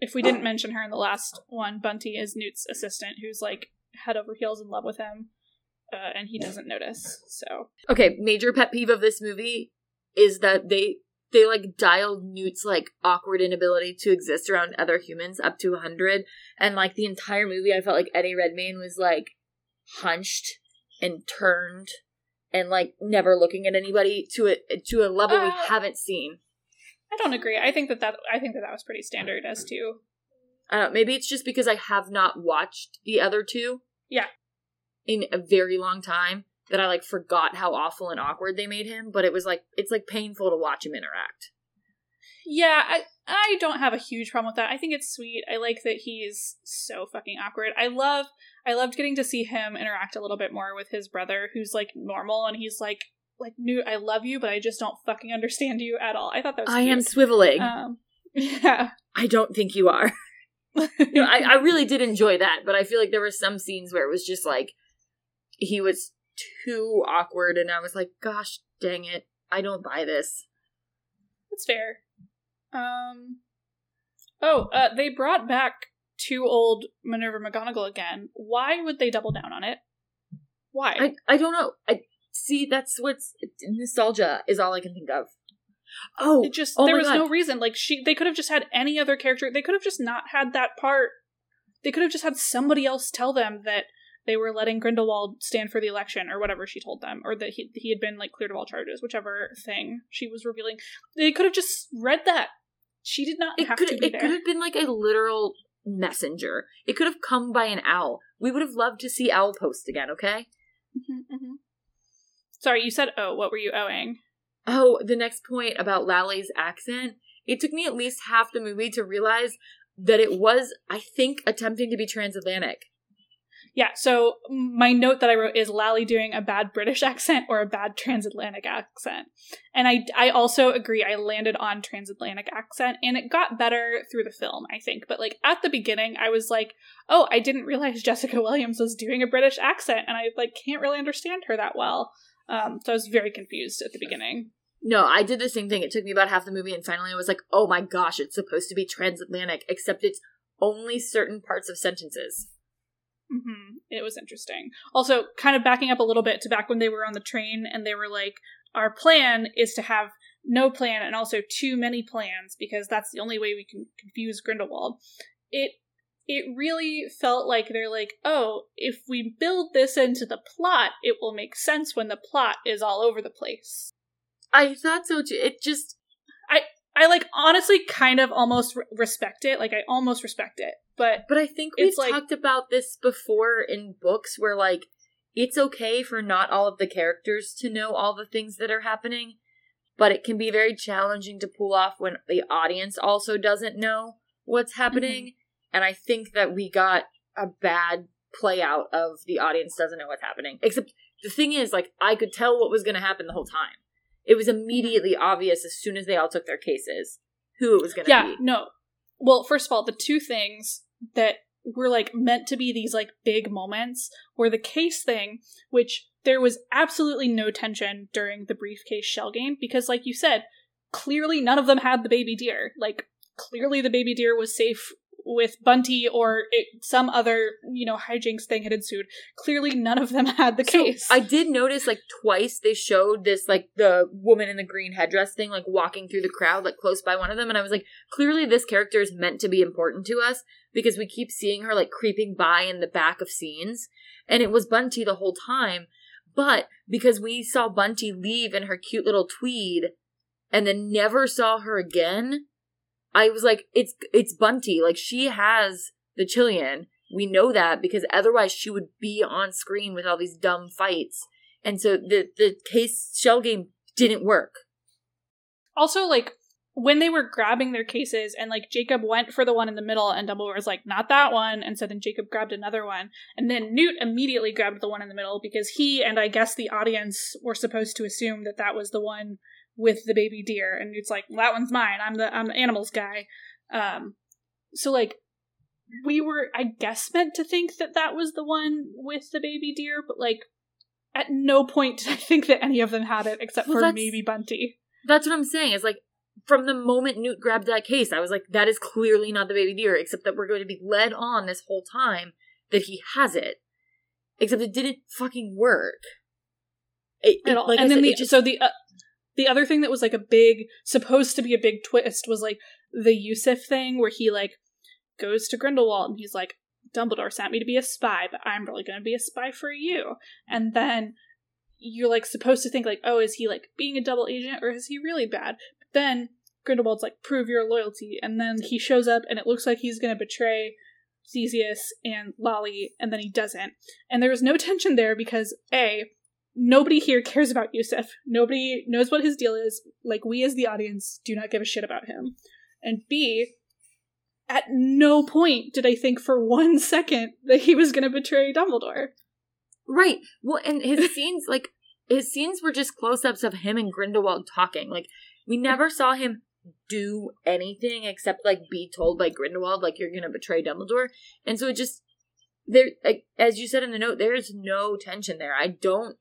if we didn't mention her in the last one, Bunty is Newt's assistant, who's like head over heels in love with him, uh, and he doesn't notice. So Okay, major pet peeve of this movie is that they they like dialed Newt's like awkward inability to exist around other humans up to 100 and like the entire movie I felt like Eddie Redmayne was like hunched and turned and like never looking at anybody to a to a level we Uh, haven't seen. I don't agree. I think that that I think that that was pretty standard as to I don't know, maybe it's just because I have not watched the other two. Yeah. In a very long time that I like forgot how awful and awkward they made him, but it was like it's like painful to watch him interact. Yeah, I I don't have a huge problem with that. I think it's sweet. I like that he's so fucking awkward. I love I loved getting to see him interact a little bit more with his brother who's like normal and he's like like Newt, I love you, but I just don't fucking understand you at all. I thought that was I am swiveling. um (laughs) yeah. I don't think you are. (laughs) You know, I, I really did enjoy that, but I feel like there were some scenes where it was just like he was too awkward, and I was like, gosh dang it, I don't buy this. That's fair. Um. Oh, uh, they brought back too old Minerva McGonagall again. Why would they double down on it? Why? I I don't know. I see that's what's nostalgia is all I can think of. Oh, it just oh there was God. no reason. Like she, they could have just had any other character. They could have just not had that part. They could have just had somebody else tell them that they were letting Grindelwald stand for the election or whatever she told them, or that he he had been like cleared of all charges, whichever thing she was revealing. They could have just read that. She did not it have could to be it there. could have been like a literal messenger. It could have come by an owl. We would have loved to see Owl Post again. Okay. Mhm, mhm. Sorry, you said oh. What were you owing? Oh, the next point about Lally's accent. It took me at least half the movie to realize that it was, I think, attempting to be transatlantic. Yeah, so my note that I wrote is Lally doing a bad British (laughs) accent or a bad transatlantic accent. And I, I also agree, I landed on transatlantic accent, and it got better through the film, I think. But like at the beginning, I was like, oh, I didn't realize (laughs) Jessica Williams was doing a British accent, and I like can't really understand her that well. Um, so I was very confused at the beginning. No, I did the same thing. It took me about half the movie, and finally I was like, oh my gosh, it's supposed to be transatlantic, except it's only certain parts of sentences. Hmm It was interesting. Also, kind of backing up a little bit to back when they were on the train and they were like, our plan is to have no plan and also too many plans because that's the only way we can confuse Grindelwald. It it really felt like they're like, oh, if we build this into the plot, it will make sense when the plot is all over the place. I thought so too. It just, I I like honestly kind of almost re- respect it. Like I almost respect it, but but I think we've like- talked about this before in books where, like, it's okay for not all of the characters to know all the things that are happening, but it can be very challenging to pull off when the audience also doesn't know what's happening. Mm-hmm. And I think that we got a bad play out of the audience doesn't know what's happening. Except the thing is, like, I could tell what was going to happen the whole time. It was immediately mm-hmm. obvious as soon as they all took their cases who it was going to yeah, be. no. Well, first of all, the two things that were like meant to be these like big moments were the case thing, which there was absolutely no tension during the briefcase shell game because, like you said, clearly none of them had the baby deer. Like clearly the baby deer was safe with Bunty or it, some other you know hijinks thing had ensued. Clearly none of them had the So, case. I did notice like twice they showed this like the woman in the green headdress thing like walking through the crowd like close by one of them and I was like clearly this character is meant to be important to us because we keep seeing her like creeping by in the back of scenes and it was Bunty the whole time but because we saw Bunty leave in her cute little tweed and then never saw her again I was like it's it's Bunty like she has the Qilin we know that because otherwise she would be on screen with all these dumb fights. And so the the case shell game didn't work. also like when they were grabbing their cases and like Jacob went for the one in the middle and Dumbledore was like not that one. And so then Jacob grabbed another one. And then Newt immediately grabbed the one in the middle because he and I guess the audience were supposed to assume that that was the one with the baby deer. And Newt's like well, that one's mine. I'm the I'm the animals guy. Um so like we were I guess meant to think that that was the one with the baby deer but like at no point did I think that any of them had it except Well, for maybe Bunty. That's what I'm saying. Is like from the moment Newt grabbed that case, I was like, that is clearly not the baby deer, except that we're going to be led on this whole time that he has it. Except it didn't fucking work. It, at it- like I and then said, the just- so the uh, the other thing that was like a big supposed to be a big twist was like the Yusuf thing where he like goes to Grindelwald and he's like Dumbledore sent me to be a spy, but I'm really going to be a spy for you. And then you're like supposed to think like, oh, is he like being a double agent or is he really bad? Then Grindelwald's like, prove your loyalty, and then he shows up and it looks like he's going to betray Theseus and Lolly, and then he doesn't. And there was no tension there because a nobody here cares about Yusuf. Nobody knows what his deal is. Like we as the audience do not give a shit about him. And B, at no point did I think for one (laughs) second that he was going to betray Dumbledore. Right. Well, and his (laughs) scenes, like, his scenes were just close ups of him and Grindelwald talking. Like, we never saw him do anything except, like, be told by Grindelwald, like, you're going to betray Dumbledore. And so it just, there, like, as you said in the note, there is no tension there. I don't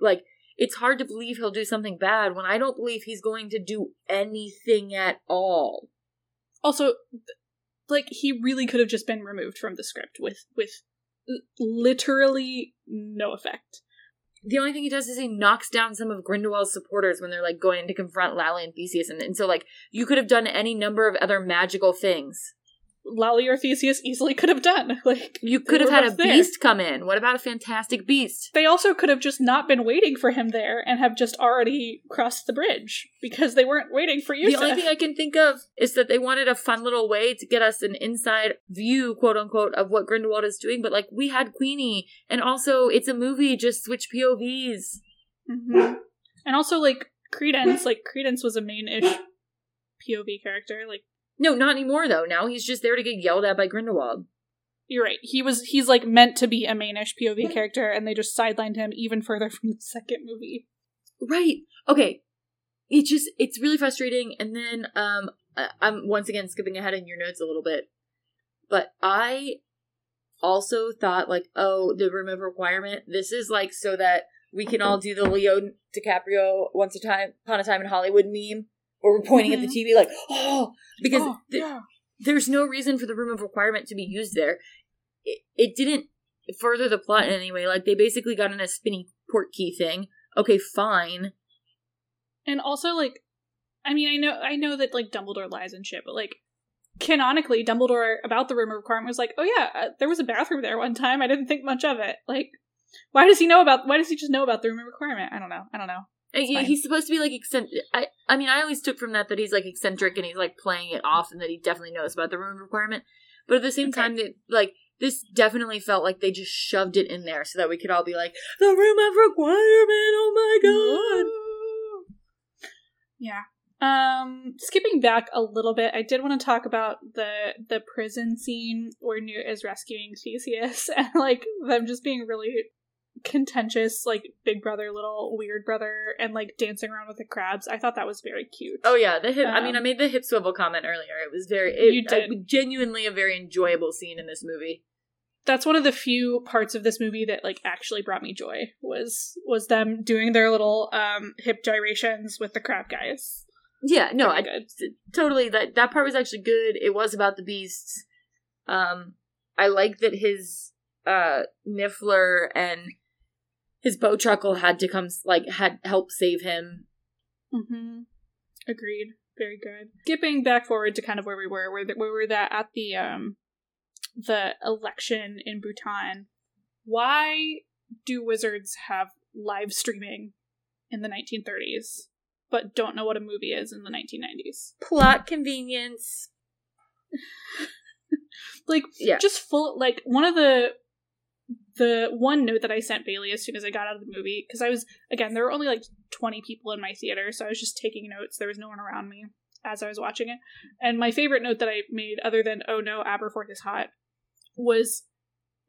like it's hard to believe he'll do something bad when I don't believe he's going to do anything at all. Also, like he really could have just been removed from the script with with literally no effect. The only thing he does is he knocks down some of Grindelwald's supporters when they're like going to confront Lally and Theseus, and, and so like you could have done any number of other magical things. Lally or Theseus easily could have done. (laughs) Like you could have had a there. beast come in. What about a fantastic beast? They also could have just not been waiting for him there and have just already crossed the bridge because they weren't waiting for you. The only thing I can think of is that they wanted a fun little way to get us an inside view, quote unquote, of what Grindelwald is doing. But like we had Queenie, and also it's a movie. Just switch POVs. Mm-hmm. And also like Credence, like Credence was a main-ish POV character. Like no, not anymore though. Now he's just there to get yelled at by Grindelwald. You're right. He was he's like meant to be a mainish POV character, and they just sidelined him even further (laughs) from the second movie. Right. Okay. It just it's really frustrating. And then um I'm once again skipping ahead in your notes a little bit, but I also thought like, oh, the room of requirement. This is like so that we can all do the Leo DiCaprio once a time upon a time in Hollywood meme or we're pointing mm-hmm. at the mm-hmm. TV like, oh, because oh, th- yeah. there's no reason for the room of requirement to be used there. It, it didn't further the plot in any way. Like they basically got in a spinny port key thing. Okay, fine. And also, like, I mean, I know, I know that like Dumbledore lies and shit, but like, canonically, Dumbledore about the room of requirement was like, oh yeah, uh, there was a bathroom there one time. I didn't think much of it. Like, why does he know about? Why does he just know about the room of requirement? I don't know. I don't know. Yeah, he's supposed to be like eccentric. I, I mean, I always took from that that he's like eccentric and he's like playing it off, and that he definitely knows about the room requirement. But at the same okay. time, that like this definitely felt like they just shoved it in there so that we could all be like, the room of requirement. Oh my god. Yeah. Um, skipping back a little bit, I did want to talk about the the prison scene where Newt is rescuing Theseus (laughs) and like them just being really contentious like big brother little weird brother and like dancing around with the crabs. I thought that was very cute. Oh yeah the hip um, i mean i um, made the hip swivel comment earlier. It was very it, you did. I, genuinely a very enjoyable scene in this movie. That's one of the few parts of this movie that like actually brought me joy was was them doing their little um hip gyrations with the crab guys. Yeah no i good. totally that that part was actually good. It was about the beasts. Um i like that his uh niffler and his bowtruckle had to come like had help save him. Mm-hmm. Agreed. Very good. Skipping back forward to kind of where we were, where, we were that at the um the election in Bhutan. Why do wizards have live streaming in the 1930s, but don't know what a movie is in the 1990s? Plot convenience. (laughs) like yeah. just full like one of the the one note that I sent Bailey as soon as I got out of the movie, because I was, again, there were only like 20 people in my theater, so I was just taking notes. There was no one around me as I was watching it. And my favorite note that I made, other than, oh no, Aberforth is hot, was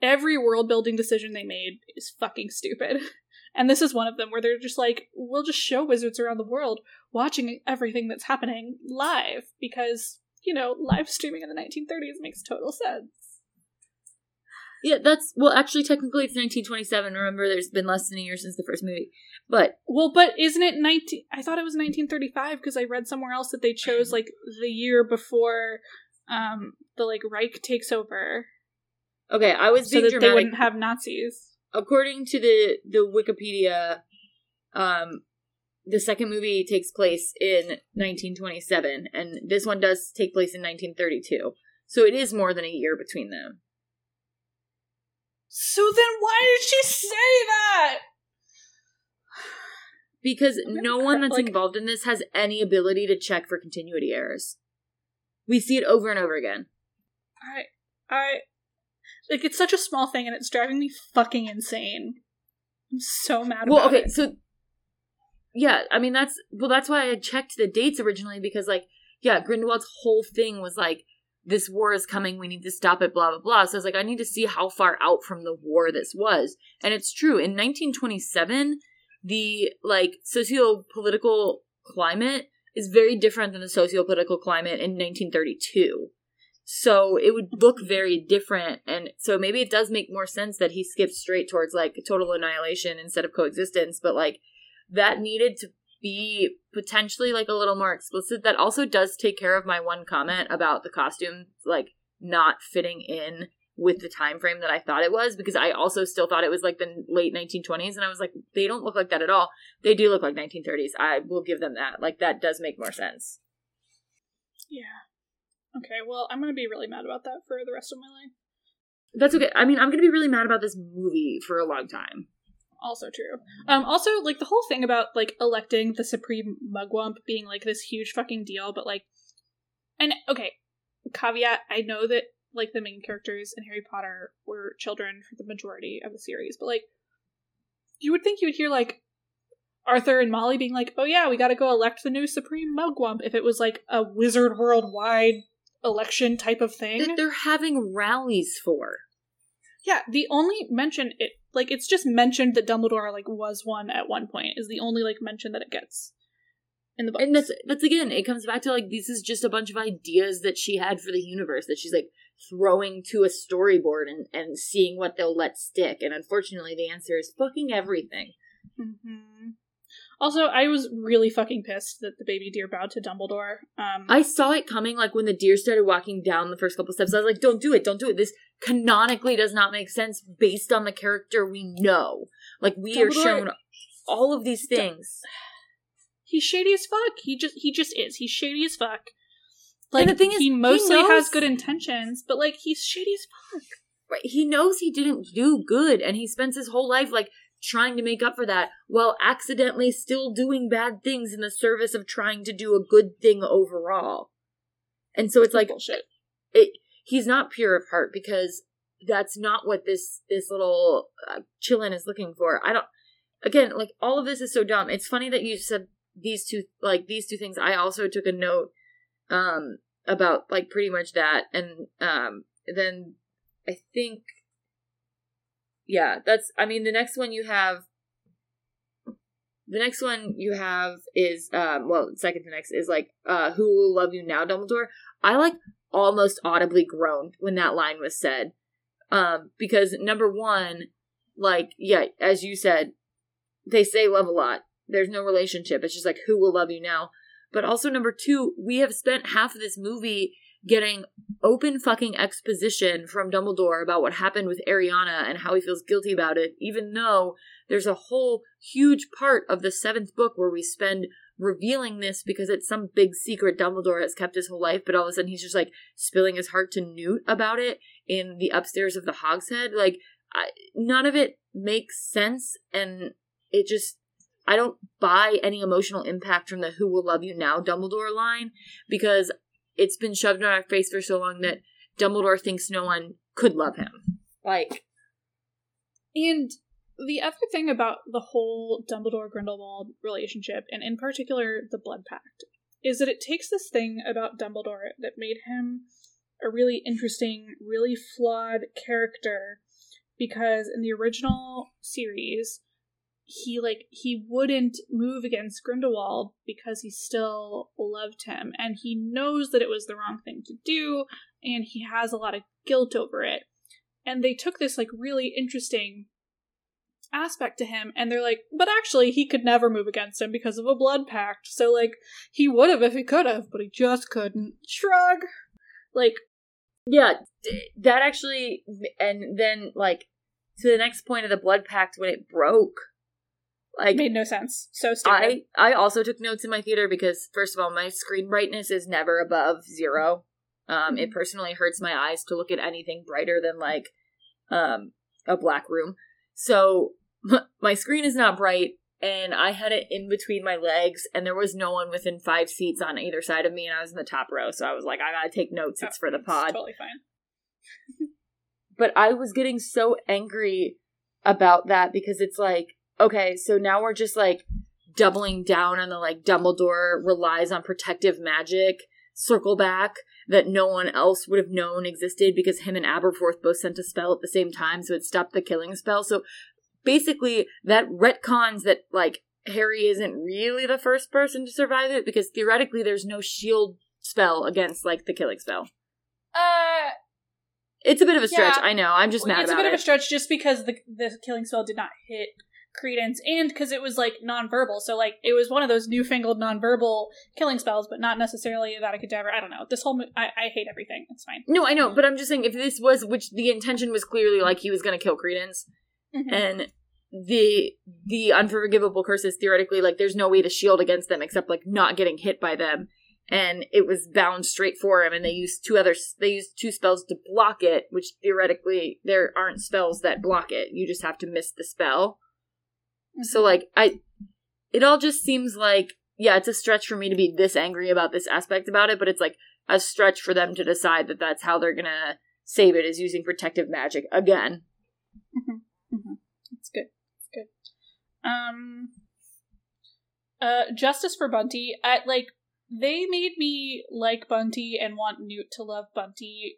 every world building decision they made is fucking stupid. (laughs) And this is one of them where they're just like, we'll just show wizards around the world watching everything that's happening live because, you know, live streaming in the 1930s makes total sense. Yeah, that's well. Actually, technically, it's 1927. Remember, there's been less than a year since the first movie. But well, but isn't it 19? I thought it was 1935 because I read somewhere else that they chose like the year before um the like Reich takes over. Okay, I was so that dramatic. they wouldn't have Nazis. According to the the Wikipedia, um, the second movie takes place in 1927, and this one does take place in 1932. So it is more than a year between them. So then why did she say that? Because no one that's like, involved in this has any ability to check for continuity errors. We see it over and over again. I I like it's such a small thing and it's driving me fucking insane. I'm so mad well, okay, it. so yeah, I mean that's well that's why I checked the dates originally because like yeah, Grindelwald's whole thing was like this war is coming, we need to stop it, blah, blah, blah. So I was like, I need to see how far out from the war this was. And it's true. In 1927, the like socio-political climate is very different than the socio-political climate in 1932. So it would look very different. And so maybe it does make more sense that he skips straight towards like total annihilation instead of coexistence. But like that needed to be potentially like a little more explicit. That also does take care of my one comment about the costume like not fitting in with the time frame that I thought it was because I also still thought it was like the late 1920s and I was like they don't look like that at all. They do look like 1930s. I will give them that. Like that does make more sense. Yeah. Okay, well, I'm going to be really mad about that for the rest of my life. That's okay. I mean, I'm going to be really mad about this movie for a long time. Also true. Um also like the whole thing about like electing the supreme mugwump being like this huge fucking deal but like and okay, caveat, I know that like the main characters in Harry Potter were children for the majority of the series, but like you would think you would hear like Arthur and Molly being like, "Oh yeah, we got to go elect the new supreme mugwump." If it was like a wizard worldwide election type of thing, That they're having rallies for. yeah. The only mention it like it's just mentioned that Dumbledore like was one at one point is the only like mention that it gets in the book. And that's that's again, it comes back to like this is just a bunch of ideas that she had for the universe that she's like throwing to a storyboard and and seeing what they'll let stick. And unfortunately, the answer is fucking everything. hmm Also, I was really fucking pissed that the baby deer bowed to Dumbledore. Um, I saw it coming like when the deer started walking down the first couple steps. I was like, "Don't do it! Don't do it! This canonically does not make sense based on the character we know. Like we are shown all of these things." he's shady as fuck. He just he just is. He's shady as fuck. Like And the thing is, he he mostly has good intentions, but like he's shady as fuck. Right. He knows he didn't do good, and he spends his whole life like trying to make up for that while accidentally still doing bad things in the service of trying to do a good thing overall. And so it's like bullshit. it. He's not pure of heart because that's not what this this little uh, qilin is looking for. I don't. Again, like all of this is so dumb. It's funny that you said these two like these two things. I also took a note um about like pretty much that, and um then I think yeah, that's I mean the next one you have the next one you have is um well second to next is like uh who will love you now Dumbledore. I like almost audibly groaned when that line was said. Um because number 1 like yeah, as you said they say love a lot. There's no relationship. It's just like who will love you now. But also number 2, we have spent half of this movie getting open fucking exposition from Dumbledore about what happened with Ariana and how he feels guilty about it, even though there's a whole huge part of the seventh book where we spend revealing this because it's some big secret Dumbledore has kept his whole life, but all of a sudden he's just like spilling his heart to Newt about it in the upstairs of the Hogshead. Like, I, none of it makes sense, and it just. I don't buy any emotional impact from the who will love you now Dumbledore line because it's been shoved in our face for so long that Dumbledore thinks no one could love him. Like, And the other thing about the whole Dumbledore Grindelwald relationship, and in particular the Blood Pact, is that it takes this thing about Dumbledore that made him a really interesting, really flawed character because in the original series, he like he wouldn't move against Grindelwald because he still loved him and he knows that it was the wrong thing to do and he has a lot of guilt over it. And they took this like really interesting aspect to him and they're like but actually he could never move against him because of a blood pact so like he would have if he could have but he just couldn't shrug like yeah, that actually, and then, like, to the next point of the Blood Pact when it broke. Like, made no sense so stupid I, I also took notes in my theater because, first of all, my screen brightness is never above zero. Um, It Mhm. personally hurts my eyes to look at anything brighter than, like, um, a black room. So, (laughs) my screen is not bright, and I had it in between my legs, and there was no one within five seats on either side of me, and I was in the top row, so I was like, I gotta take notes. It's Oh, for the pod totally fine (laughs) but I was getting so angry about that because it's like, okay, so now we're just like doubling down on the like Dumbledore relies on protective magic circle back that no one else would have known existed because him and Aberforth both sent a spell at the same time, so it stopped the killing spell. So basically, that retcons that like Harry isn't really the first person to survive it because theoretically there's no shield spell against like the killing spell. uh It's a bit of a stretch. Yeah. I know. I'm just mad it's a bit it. of a stretch just because the the killing spell did not hit credence and because it was like nonverbal so like it was one of those newfangled nonverbal killing spells but not necessarily that i could ever i don't know this whole mo- I, I hate everything it's fine no, I know, but I'm just saying if this was, which the intention was clearly like he was going to kill Credence, Mhm. and the the unforgivable curses theoretically like there's no way to shield against them except like not getting hit by them. And it was bound straight for him and they used two other they used two spells to block it which theoretically there aren't spells that block it. You just have to miss the spell. So like i it all just seems like yeah it's a stretch for me to be this angry about this aspect about it but it's like a stretch for them to decide that that's how they're gonna save it is using protective magic again it's good it's good um uh justice for bunty I like they made me like bunty and want newt to love bunty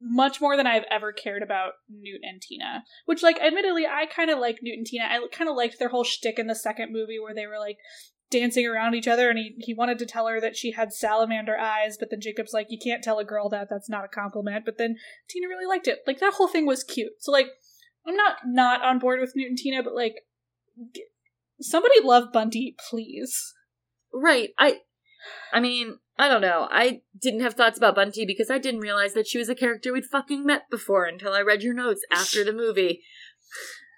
much more than I've ever cared about Newt and Tina. Which, like, admittedly, I kind of like Newt and Tina. I kind of liked their whole shtick in the second movie where they were like dancing around each other, and he he wanted to tell her that she had salamander eyes, but then Jacob's like, "You can't tell a girl that. That's not a compliment." But then Tina really liked it. Like that whole thing was cute. So like, I'm not not on board with Newt and Tina, but like, g- somebody love Bunty, please. Right. I I mean, I don't know. I didn't have thoughts about Bunty because I didn't realize that she was a character we'd fucking met before until I read your notes after the movie.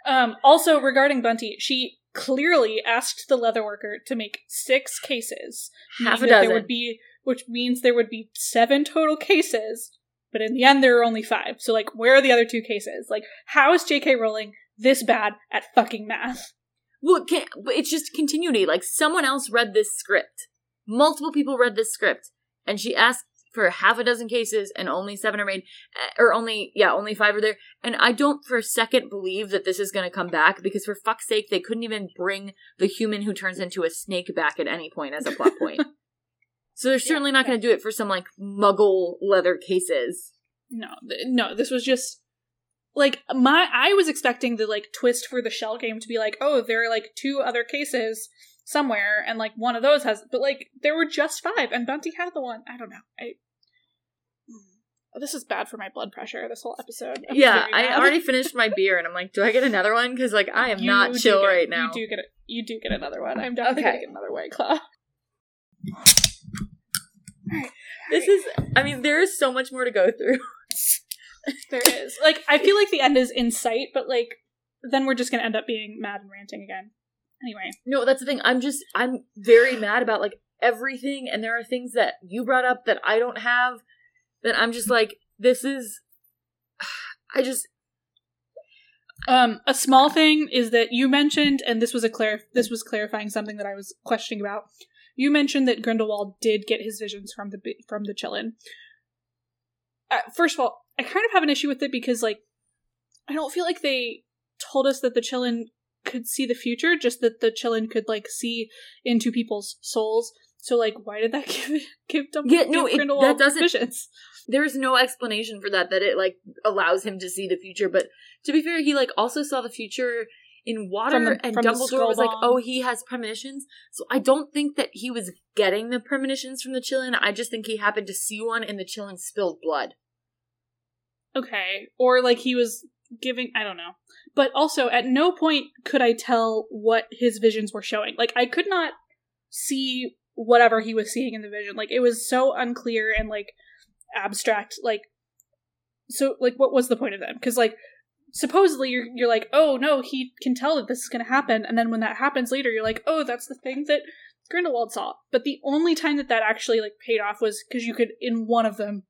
Um, also, regarding Bunty, she clearly asked the leatherworker to make six cases. Half a dozen. There would be, which means there would be seven total cases, but in the end, there are only five. So, like, where are the other two cases? Like, how is J.K. Rowling this bad at fucking math? Well, it can't, but it's just continuity. Like someone else read this script. Multiple people read this script, and she asked for half a dozen cases, and only seven are made, eh, or only yeah, only five are there. And I don't for a second believe that this is going to come back because for fuck's sake, they couldn't even bring the human who turns into a snake back at any point as a plot point. (laughs) so they're certainly not going to do it for some like Muggle leather cases. No, th- no, this was just like my. I was expecting the like twist for the shell game to be like, oh, there are like two other cases somewhere, and like one of those has, but like there were just five, and Bunty had the one. I don't know. I. Oh, this is bad for my blood pressure. This whole episode. I'm yeah, I already finished my beer, and I'm like, do I get another one? Because like I am You not chill get- right now. You do get. You do get another one. I'm definitely Okay. gonna get another white claw. (laughs) This is, I mean, there is so much more to go through. (laughs) There is like I feel like the end is in sight, but like then we're just gonna end up being mad and ranting again. Anyway, No, that's the thing. I'm just, I'm very mad about like everything, and there are things that you brought up that I don't have. That I'm just like, this is, (sighs) I just, Um, a small thing is that you mentioned, and this was a clar- this was clarifying something that I was questioning about. You mentioned that Grindelwald did get his visions from the from the Qilin. Uh, first of all, I kind of have an issue with it because, like, I don't feel like they told us that the Qilin could see the future, just that the Qilin could like see into people's souls. So, like, why did that (laughs) give give Dumbledore Yeah, no, it- that doesn't- visions? there's no explanation for that. That it like allows him to see the future. But to be fair, he like also saw the future in water, From the- and from Dumbledore was like, oh, he has premonitions. So I don't think that he was getting the premonitions from the Qilin. I just think he happened to see one, and the Qilin spilled blood. Okay. Or like he was giving I don't know. But also at no point could I tell what his visions were showing. Like I could not see whatever he was seeing in the vision. Like it was so unclear and like abstract like so like what was the point of them? Cuz like supposedly you're you're like, "Oh no, he can tell that this is going to happen." And then when that happens later, you're like, "Oh, that's the thing that Grindelwald saw." But the only time that that actually like paid off was cuz you could in one of them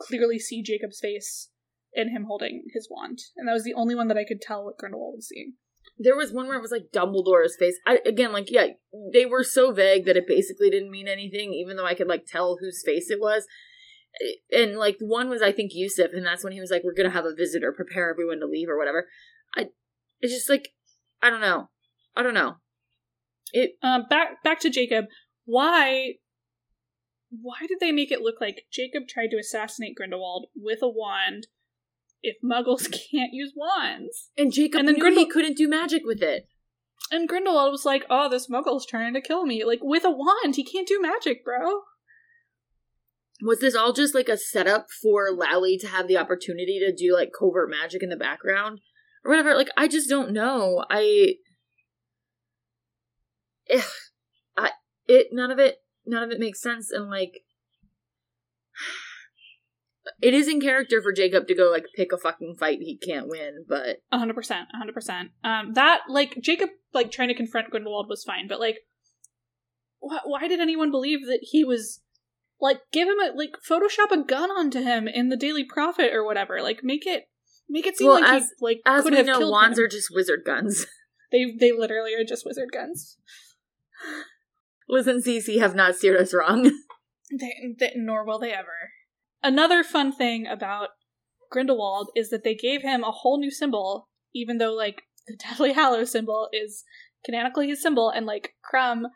clearly see Jacob's face and him holding his wand. And that was the only one that I could tell what Grindelwald was seeing. There was one where it was like Dumbledore's face. I, again, like yeah, they were so vague that it basically didn't mean anything, even though I could like tell whose face it was. And like one was I think Yusuf, and that's when he was like, "We're gonna have a visitor. Prepare everyone to leave or whatever." I, it's just like, I don't know, I don't know. It Um, back back to Jacob. Why? Why did they make it look like Jacob tried to assassinate Grindelwald with a wand? If Muggles (laughs) can't use wands, and Jacob And then Grindel- couldn't do magic with it. and Grindelwald was like, "Oh, this Muggle's trying to kill me." Like with a wand, he can't do magic, bro. Was this all just like a setup for Lally to have the opportunity to do like covert magic in the background or whatever? Like, I just don't know. I, ugh, I, it none of it none of it makes sense, and like, (sighs) it is in character for Jacob to go like pick a fucking fight he can't win, but hundred percent, hundred percent. Um, that like Jacob like trying to confront Grindelwald was fine, but like, wh- why did anyone believe that he was like give him a like Photoshop a gun onto him in the Daily Prophet or whatever? Like make it make it seem Well, like as- he like as could we have know, killed wands him. are just wizard guns. (laughs) They they literally are just wizard guns. Liz and Cece have not steered us wrong. (laughs) They, they, nor will they ever. Another fun thing about Grindelwald is that they gave him a whole new symbol, even though like the (laughs) Deathly Hallows symbol is canonically his symbol, and like Crumb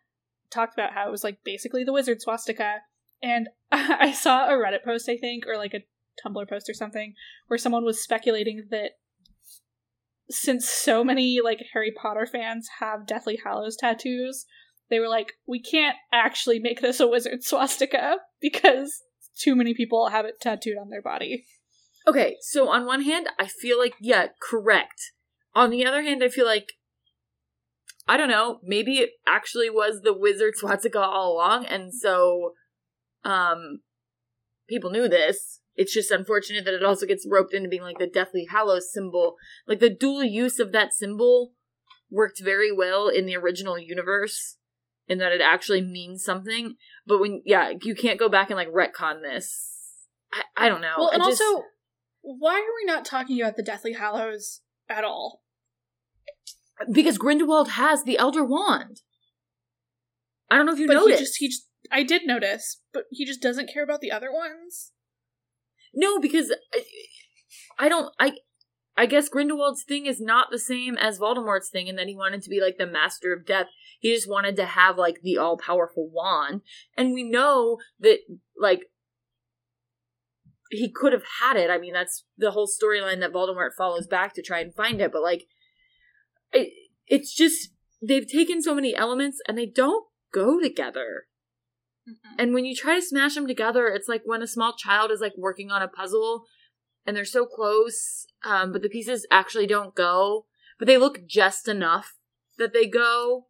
talked about how it was like basically the wizard swastika. And (laughs) I saw a Reddit post, I think, or like a Tumblr post or something, where someone was speculating that since so many like Harry Potter fans have Deathly Hallows tattoos, they were like, we can't actually make this a wizard swastika because too many people have it tattooed on their body. Okay, so on one hand, I feel like, yeah, correct. On the other hand, I feel like, I don't know, maybe it actually was the wizard swastika all along, and so, um, people knew this. It's just unfortunate that it also gets roped into being like the Deathly Hallows symbol. Like the dual use of that symbol worked very well in the original universe, in that it actually means something. But when, yeah, you can't go back and like retcon this. I, I don't know. well, and just- also, why are we not talking about the Deathly Hallows at all? Because Grindelwald has the Elder Wand. I don't know if you but noticed. he just he just, I did notice, but he just doesn't care about the other ones. No, because I, I don't. I I guess Grindelwald's thing is not the same as Voldemort's thing, and that he wanted to be like the master of death. He just wanted to have like the all powerful wand, and we know that like he could have had it. I mean, that's the whole storyline that Voldemort follows back to try and find it. But like, it, it's just they've taken so many elements and they don't go together. And when you try to smash them together, it's like when a small child is like working on a puzzle and they're so close, um, but the pieces actually don't go, but they look just enough that they go.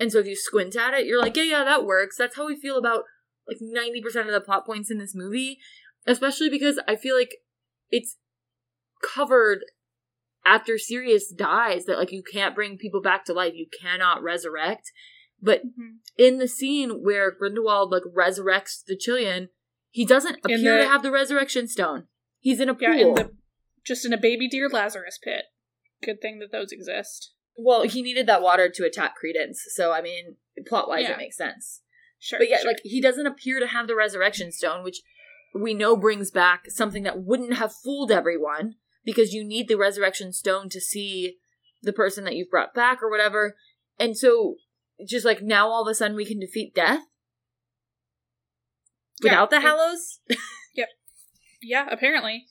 And so if you squint at it, you're like, yeah, yeah, that works. That's how we feel about like 90% of the plot points in this movie, especially because I feel like it's covered after Sirius dies that like you can't bring people back to life, you cannot resurrect. But Mhm. in the scene where Grindelwald like resurrects the Qilin, he doesn't appear the- to have the resurrection stone. He's in a pool. Yeah, in the just in a baby deer Lazarus pit. Good thing that those exist. well, he needed that water to attack Credence, so I mean, plot wise, Yeah. it makes sense. Sure, But yeah, sure. like he doesn't appear to have the resurrection stone, which we know brings back something that wouldn't have fooled everyone because you need the resurrection stone to see the person that you've brought back or whatever. And so, just like now, all of a sudden, we can defeat death Yeah, without the it- (laughs) yep yeah, apparently.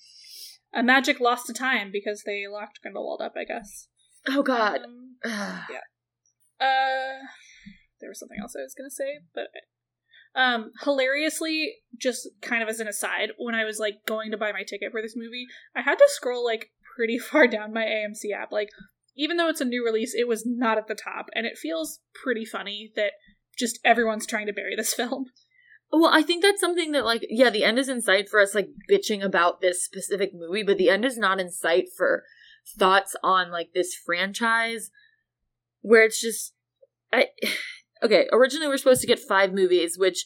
A magic lost to time because they locked Grindelwald up, I guess. Oh God. Um, (sighs) Ugh. Uh, there was something else I was gonna say, but um, hilariously, just kind of as an aside, when I was like going to buy my ticket for this movie, I had to scroll like pretty (laughs) far down my AMC app. Like, even though it's a new release, it was not at the top, and it feels pretty funny that just everyone's trying to bury this (laughs) film. Well, I think that's something that, like, yeah, the end is in sight for us, like, bitching about this specific movie, but the end is not in sight for thoughts on, like, this franchise, where it's just. I, (sighs) okay, originally we are supposed to get five movies, which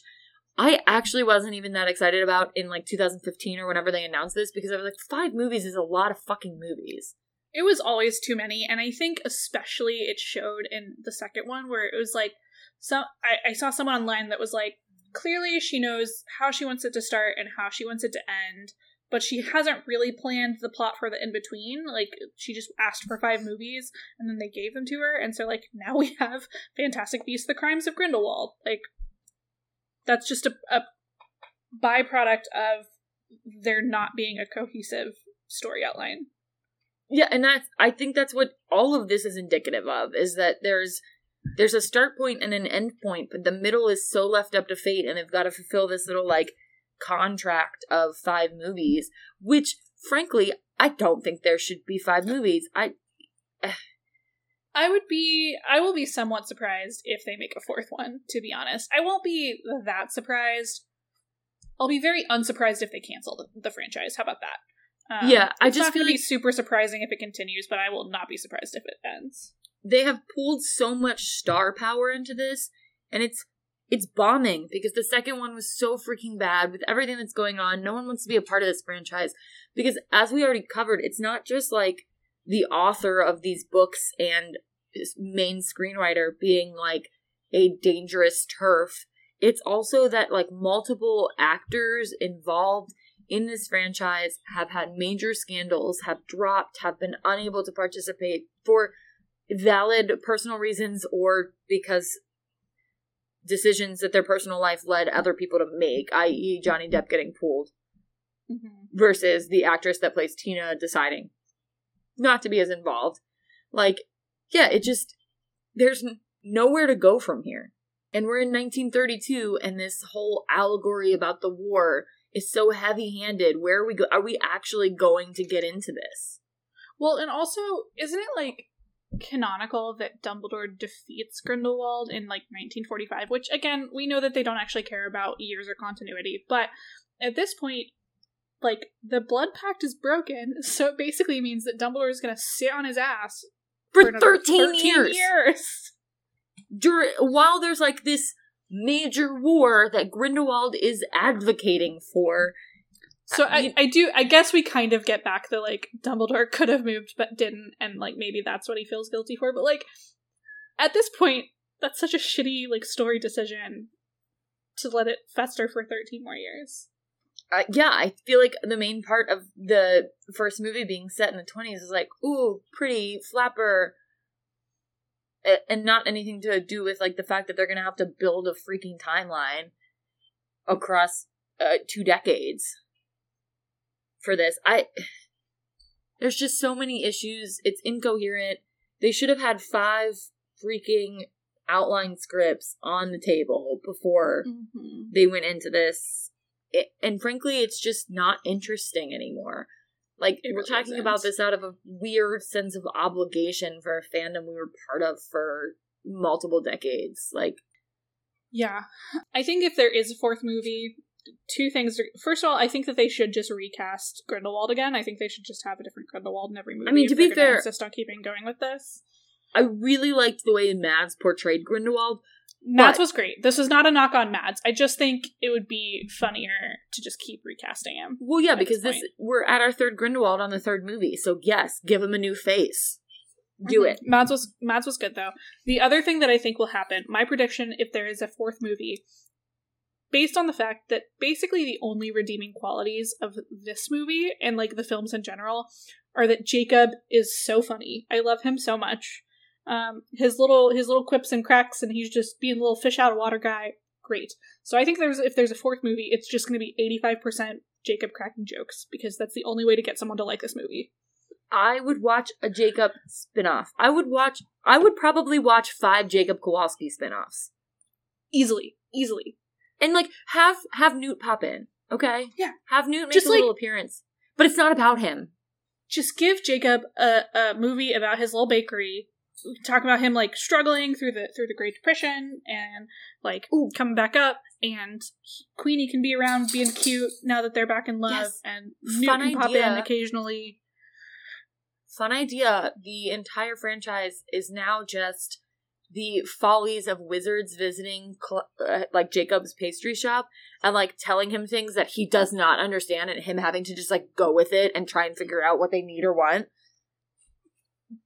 I actually wasn't even that excited about in, like, 2015 or whenever they announced this, because I was like, five movies is a lot of fucking movies. It was always too many, and I think especially it showed in the second one where it was like some I, I saw someone online that was like, clearly she knows how she wants it to start and how she wants it to end, but she hasn't really planned the plot for the in between. Like she just asked for five movies and then they gave them to her, and so like now we have Fantastic Beasts: The Crimes of Grindelwald. Like that's just a, a byproduct of there not being a cohesive story outline. Yeah, and that's I think that's what all of this is indicative of is that there's there's a start point and an end point, but the middle is so left up to fate and they've got to fulfill this little like contract of five movies, which frankly, I don't think there should be five movies. I eh. I would be I will be somewhat surprised if they make a fourth one, to be honest. I won't be that surprised. I'll be very unsurprised if they cancel the, the franchise. How about that? Um, Yeah, I just feel like- super surprising if it continues, but I will not be surprised if it ends. they have pulled so much star power into this and it's it's bombing because the second one was so freaking bad with everything that's going on no one wants to be a part of this franchise because as we already covered it's not just like the author of these books and main screenwriter being like a dangerous TERF it's also that like multiple actors involved in this franchise have had major scandals have dropped have been unable to participate for valid personal reasons or because decisions that their personal life led other people to make, i.e., Johnny Depp getting pulled, mm-hmm. versus the actress that plays Tina deciding not to be as involved. Like, yeah, it just, there's nowhere to go from here. And we're in 1932, and this whole allegory about the war is so heavy handed. Where are we go? Are we actually going to get into this? Well, and also, isn't it like canonical that Dumbledore defeats Grindelwald in like 1945? Which, again, we know that they don't actually care about years or continuity, but at this point, like the blood pact is broken, (laughs) so it basically means that Dumbledore is going to sit on his ass For, another 13, years. years. dur- while there's like this major war that Grindelwald is advocating for. So I, I do I guess we kind of get back the like Dumbledore could have moved but didn't and like maybe that's what he feels guilty for but like at this point that's such a shitty like story decision to let it fester for 13 more years. uh, yeah, I feel like the main part of the first movie being set in the 20s is like, ooh, pretty flapper. And not anything to do with like the fact that they're gonna have to build a freaking timeline across uh, two decades for this. I there's just so many issues. It's incoherent. They should have had five freaking outline scripts on the table before Mm-hmm. they went into this it, and frankly it's just not interesting anymore like It we're really talking isn't. about this out of a weird sense of obligation for a fandom we were part of for multiple decades like Yeah. I think if there is a fourth movie, two things. Are, first of all, I think that they should just recast Grindelwald again. I think they should just have a different Grindelwald in every movie. I mean, to be fair- insist on keeping going with this. i really liked the way mads portrayed grindelwald Mads But- was great. This is not a knock on Mads. I just think it would be funnier to just keep recasting him. well yeah At this because this we're at our third grindelwald on the third movie so yes give him a new face do Mhm. it Mads was Mads was good though. The other thing that I think will happen, my prediction, if there is a fourth movie, based on the fact that basically the only redeeming qualities of this movie and like the films in general are that Jacob is so funny. I love him so much. Um, his little his little quips and cracks, and he's just being a little fish out of water guy. Great. So I think there's if there's a fourth movie, it's just going to be eighty five percent Jacob cracking jokes because that's the only way to get someone to like this movie. I would watch a Jacob spin-off. I would watch I would probably watch five Jacob Kowalski spin-offs. Easily, easily. And like have have Newt pop in, okay? Yeah. Have Newt make Just a like- little appearance. But it's not about him. just give Jacob a, a movie about his little bakery. Talk about him like struggling through the through the Great Depression and like Ooh. coming back up, and he- Queenie can be around being cute now that they're back in love, Yes. and Newt Fun can pop in occasionally. Fun idea. The entire franchise is now just the follies of wizards visiting uh, like Jacob's pastry shop and like telling him things that he does not understand and him having to just like go with it and try and figure out what they need or want.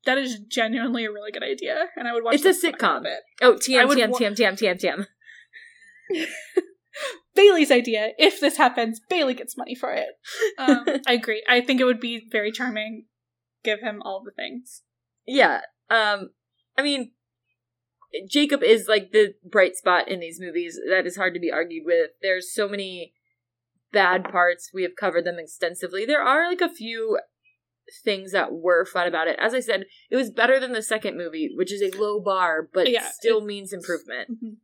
That is genuinely a really good idea, and I would watch. It's a the fuck out sitcom. it. Oh, TM, TM, wa- TM, TM, TM, TM. (laughs) Bailey's idea. If this happens, Bailey gets money for it. Um, (laughs) I agree. I think it would be very charming. Give him all the things. Yeah. Um I mean Jacob is like the bright spot in these movies. That is hard to be argued with. There's so many bad parts. We have covered them extensively. There are like a few things that were fun about it. As I said, it was better than the second movie, which is a low bar, but Yeah, still means improvement. Mhm.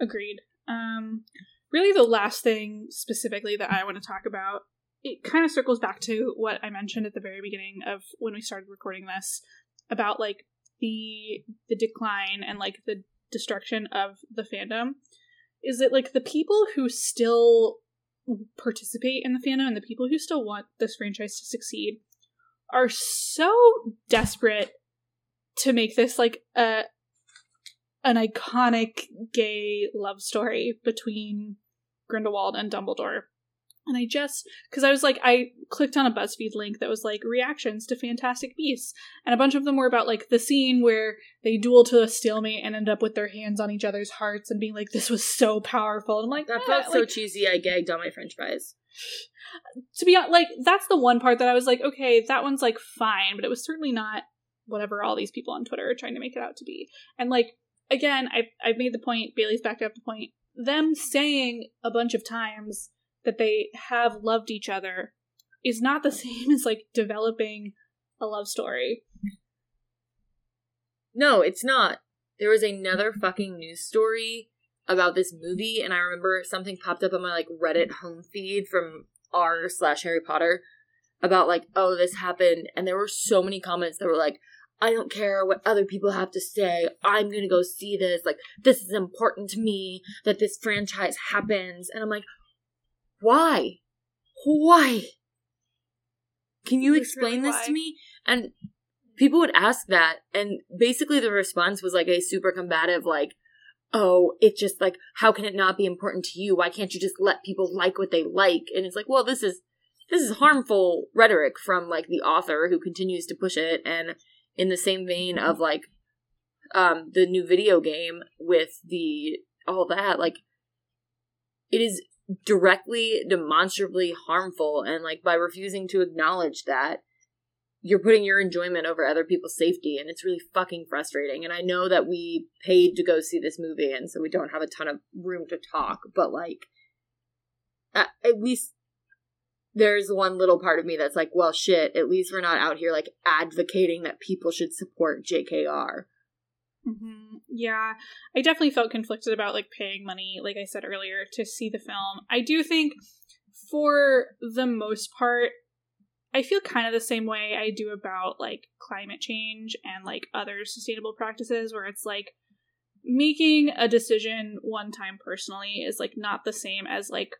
Agreed. Um, really the last thing specifically that I want to talk about, it kind of circles back to what I mentioned at the very beginning of when we started recording this about like the the decline and like the destruction of the fandom is that like the people who still participate in the fandom and the people who still want this franchise to succeed are so desperate to make this like a an iconic gay love story between Grindelwald and Dumbledore. And I just, because I was like, I clicked on a BuzzFeed link that was like reactions to Fantastic Beasts. And a bunch of them were about like the scene where they duel to a stalemate and end up with their hands on each other's hearts and being like, this was so powerful. And I'm like, That eh, felt so like, cheesy. I gagged on my French fries. to be honest, like, that's the one part that I was like, okay, that one's like fine, but it was certainly not whatever all these people on Twitter are trying to make it out to be. And like, again, I've, I've made the point, Bailey's backed up the point, them saying a bunch of times that they have loved each other is not the (laughs) same as like developing a love story. No, it's not. There was another fucking news story about this movie, and I remember something popped up on my like Reddit home feed from r slash Harry Potter about like, oh, this happened, and there were so many comments that were like, I don't care what other people have to say. I'm gonna go see this. Like, this is important to me that this franchise happens. And I'm like, why? Why? Can you explain really this why. to me? And people would ask that, and basically the response was like a super combative, like, oh, it's just like, how can it not be important to you? Why can't you just let people like what they like? And it's like, well, this is this is harmful rhetoric from like the author who continues to push it and in the same vein of like um the new video game with the all that like it is directly demonstrably harmful and like by refusing to acknowledge that you're putting your enjoyment over other people's safety and it's really fucking frustrating and i know that we paid to go see this movie and so we don't have a ton of room to talk but like at, least there's one little part of me that's like well shit at least we're not out here like advocating that people should support jkr hmm Yeah, I definitely felt conflicted about like paying money, like I said earlier, to see the film. I do think, for the most part, I feel kind of the same way I do about like climate change and like other sustainable practices, where it's like making a decision one time personally is like not the same as like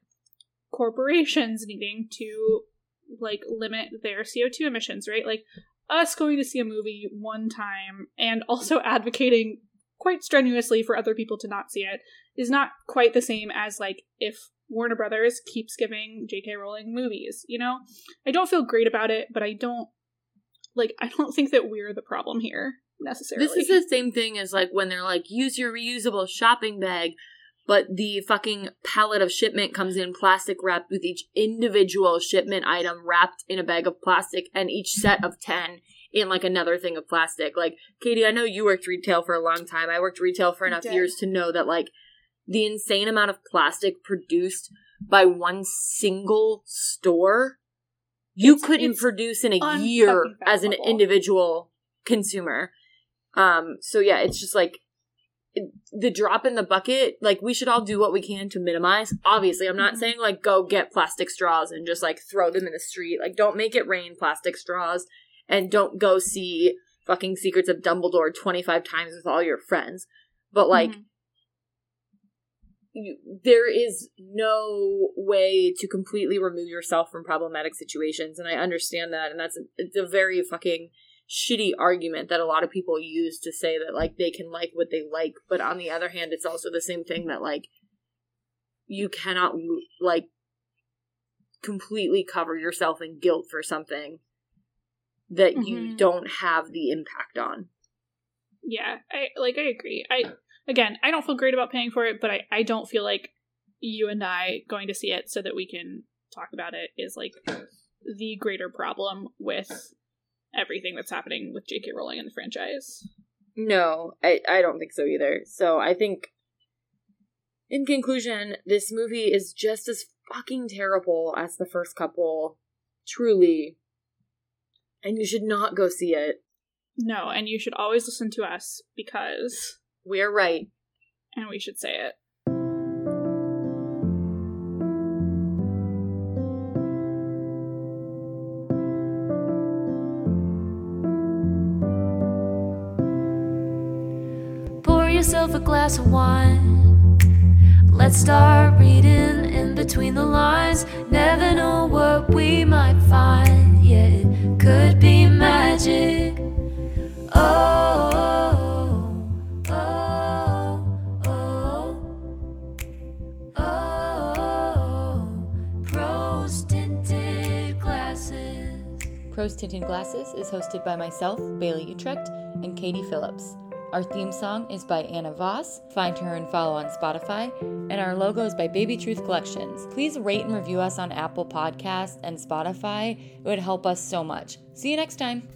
corporations (laughs) needing to like limit their CO2 emissions, right? Like us going to see a movie one time and also (laughs) advocating quite strenuously for other people to not see it is not quite the same as like if Warner Brothers keeps giving J.K. Rowling movies, you know? I don't feel great about it, but I don't like I don't think that we're the problem here necessarily. This is the same thing as like when they're like, use your reusable shopping bag, but the fucking pallet of shipment comes in plastic wrapped with each individual shipment item wrapped in a bag of plastic and each set of 10 in like another thing of plastic. Like, Katie, I know you worked retail for a long time. I worked retail for enough years to know that like the insane amount of plastic produced by one single store you It's- couldn't it's produce in a year as an individual consumer. Um, so yeah, it's just like the drop in the bucket. Like we should all do what we can to minimize. Obviously, I'm not Mhm. saying like go get plastic straws and just like throw them in the street. Like don't make it rain plastic straws, and don't go see fucking Secrets of Dumbledore 25 times with all your friends. But like Mhm. you, there is no way to completely remove yourself from problematic situations and i understand that and that's a, it's a very fucking shitty argument that a lot of people use to say that like they can like what they like but on the other hand it's also the same thing that like you cannot like completely cover yourself in guilt for something that you Mhm. don't have the impact on Yeah, I like I agree. I again, I don't feel great about paying for it, but I I don't feel like you and I going to see it so that we can talk about it is like the greater problem with everything that's happening with J.K. Rowling and the franchise. No, I, I don't think so either. So I think, in conclusion, this movie is just as fucking terrible as the first couple. Truly. And you should not go see it. No, and you should always listen to us because we're right. And we should say it. Pour yourself a glass of wine. Let's start reading in between the lines. Never know what we might find. Yeah, could be magic. Oh, oh, oh, oh. oh. Prose tinted glasses. Tinted Glasses is hosted by myself, Bailey Utrecht, and Katie Phillips. Our theme song is by Anna Voss. Find her and follow on Spotify. And our logo is by Baby Truth Collections. Please rate and review us on Apple Podcasts and Spotify. It would help us so much. See you next time.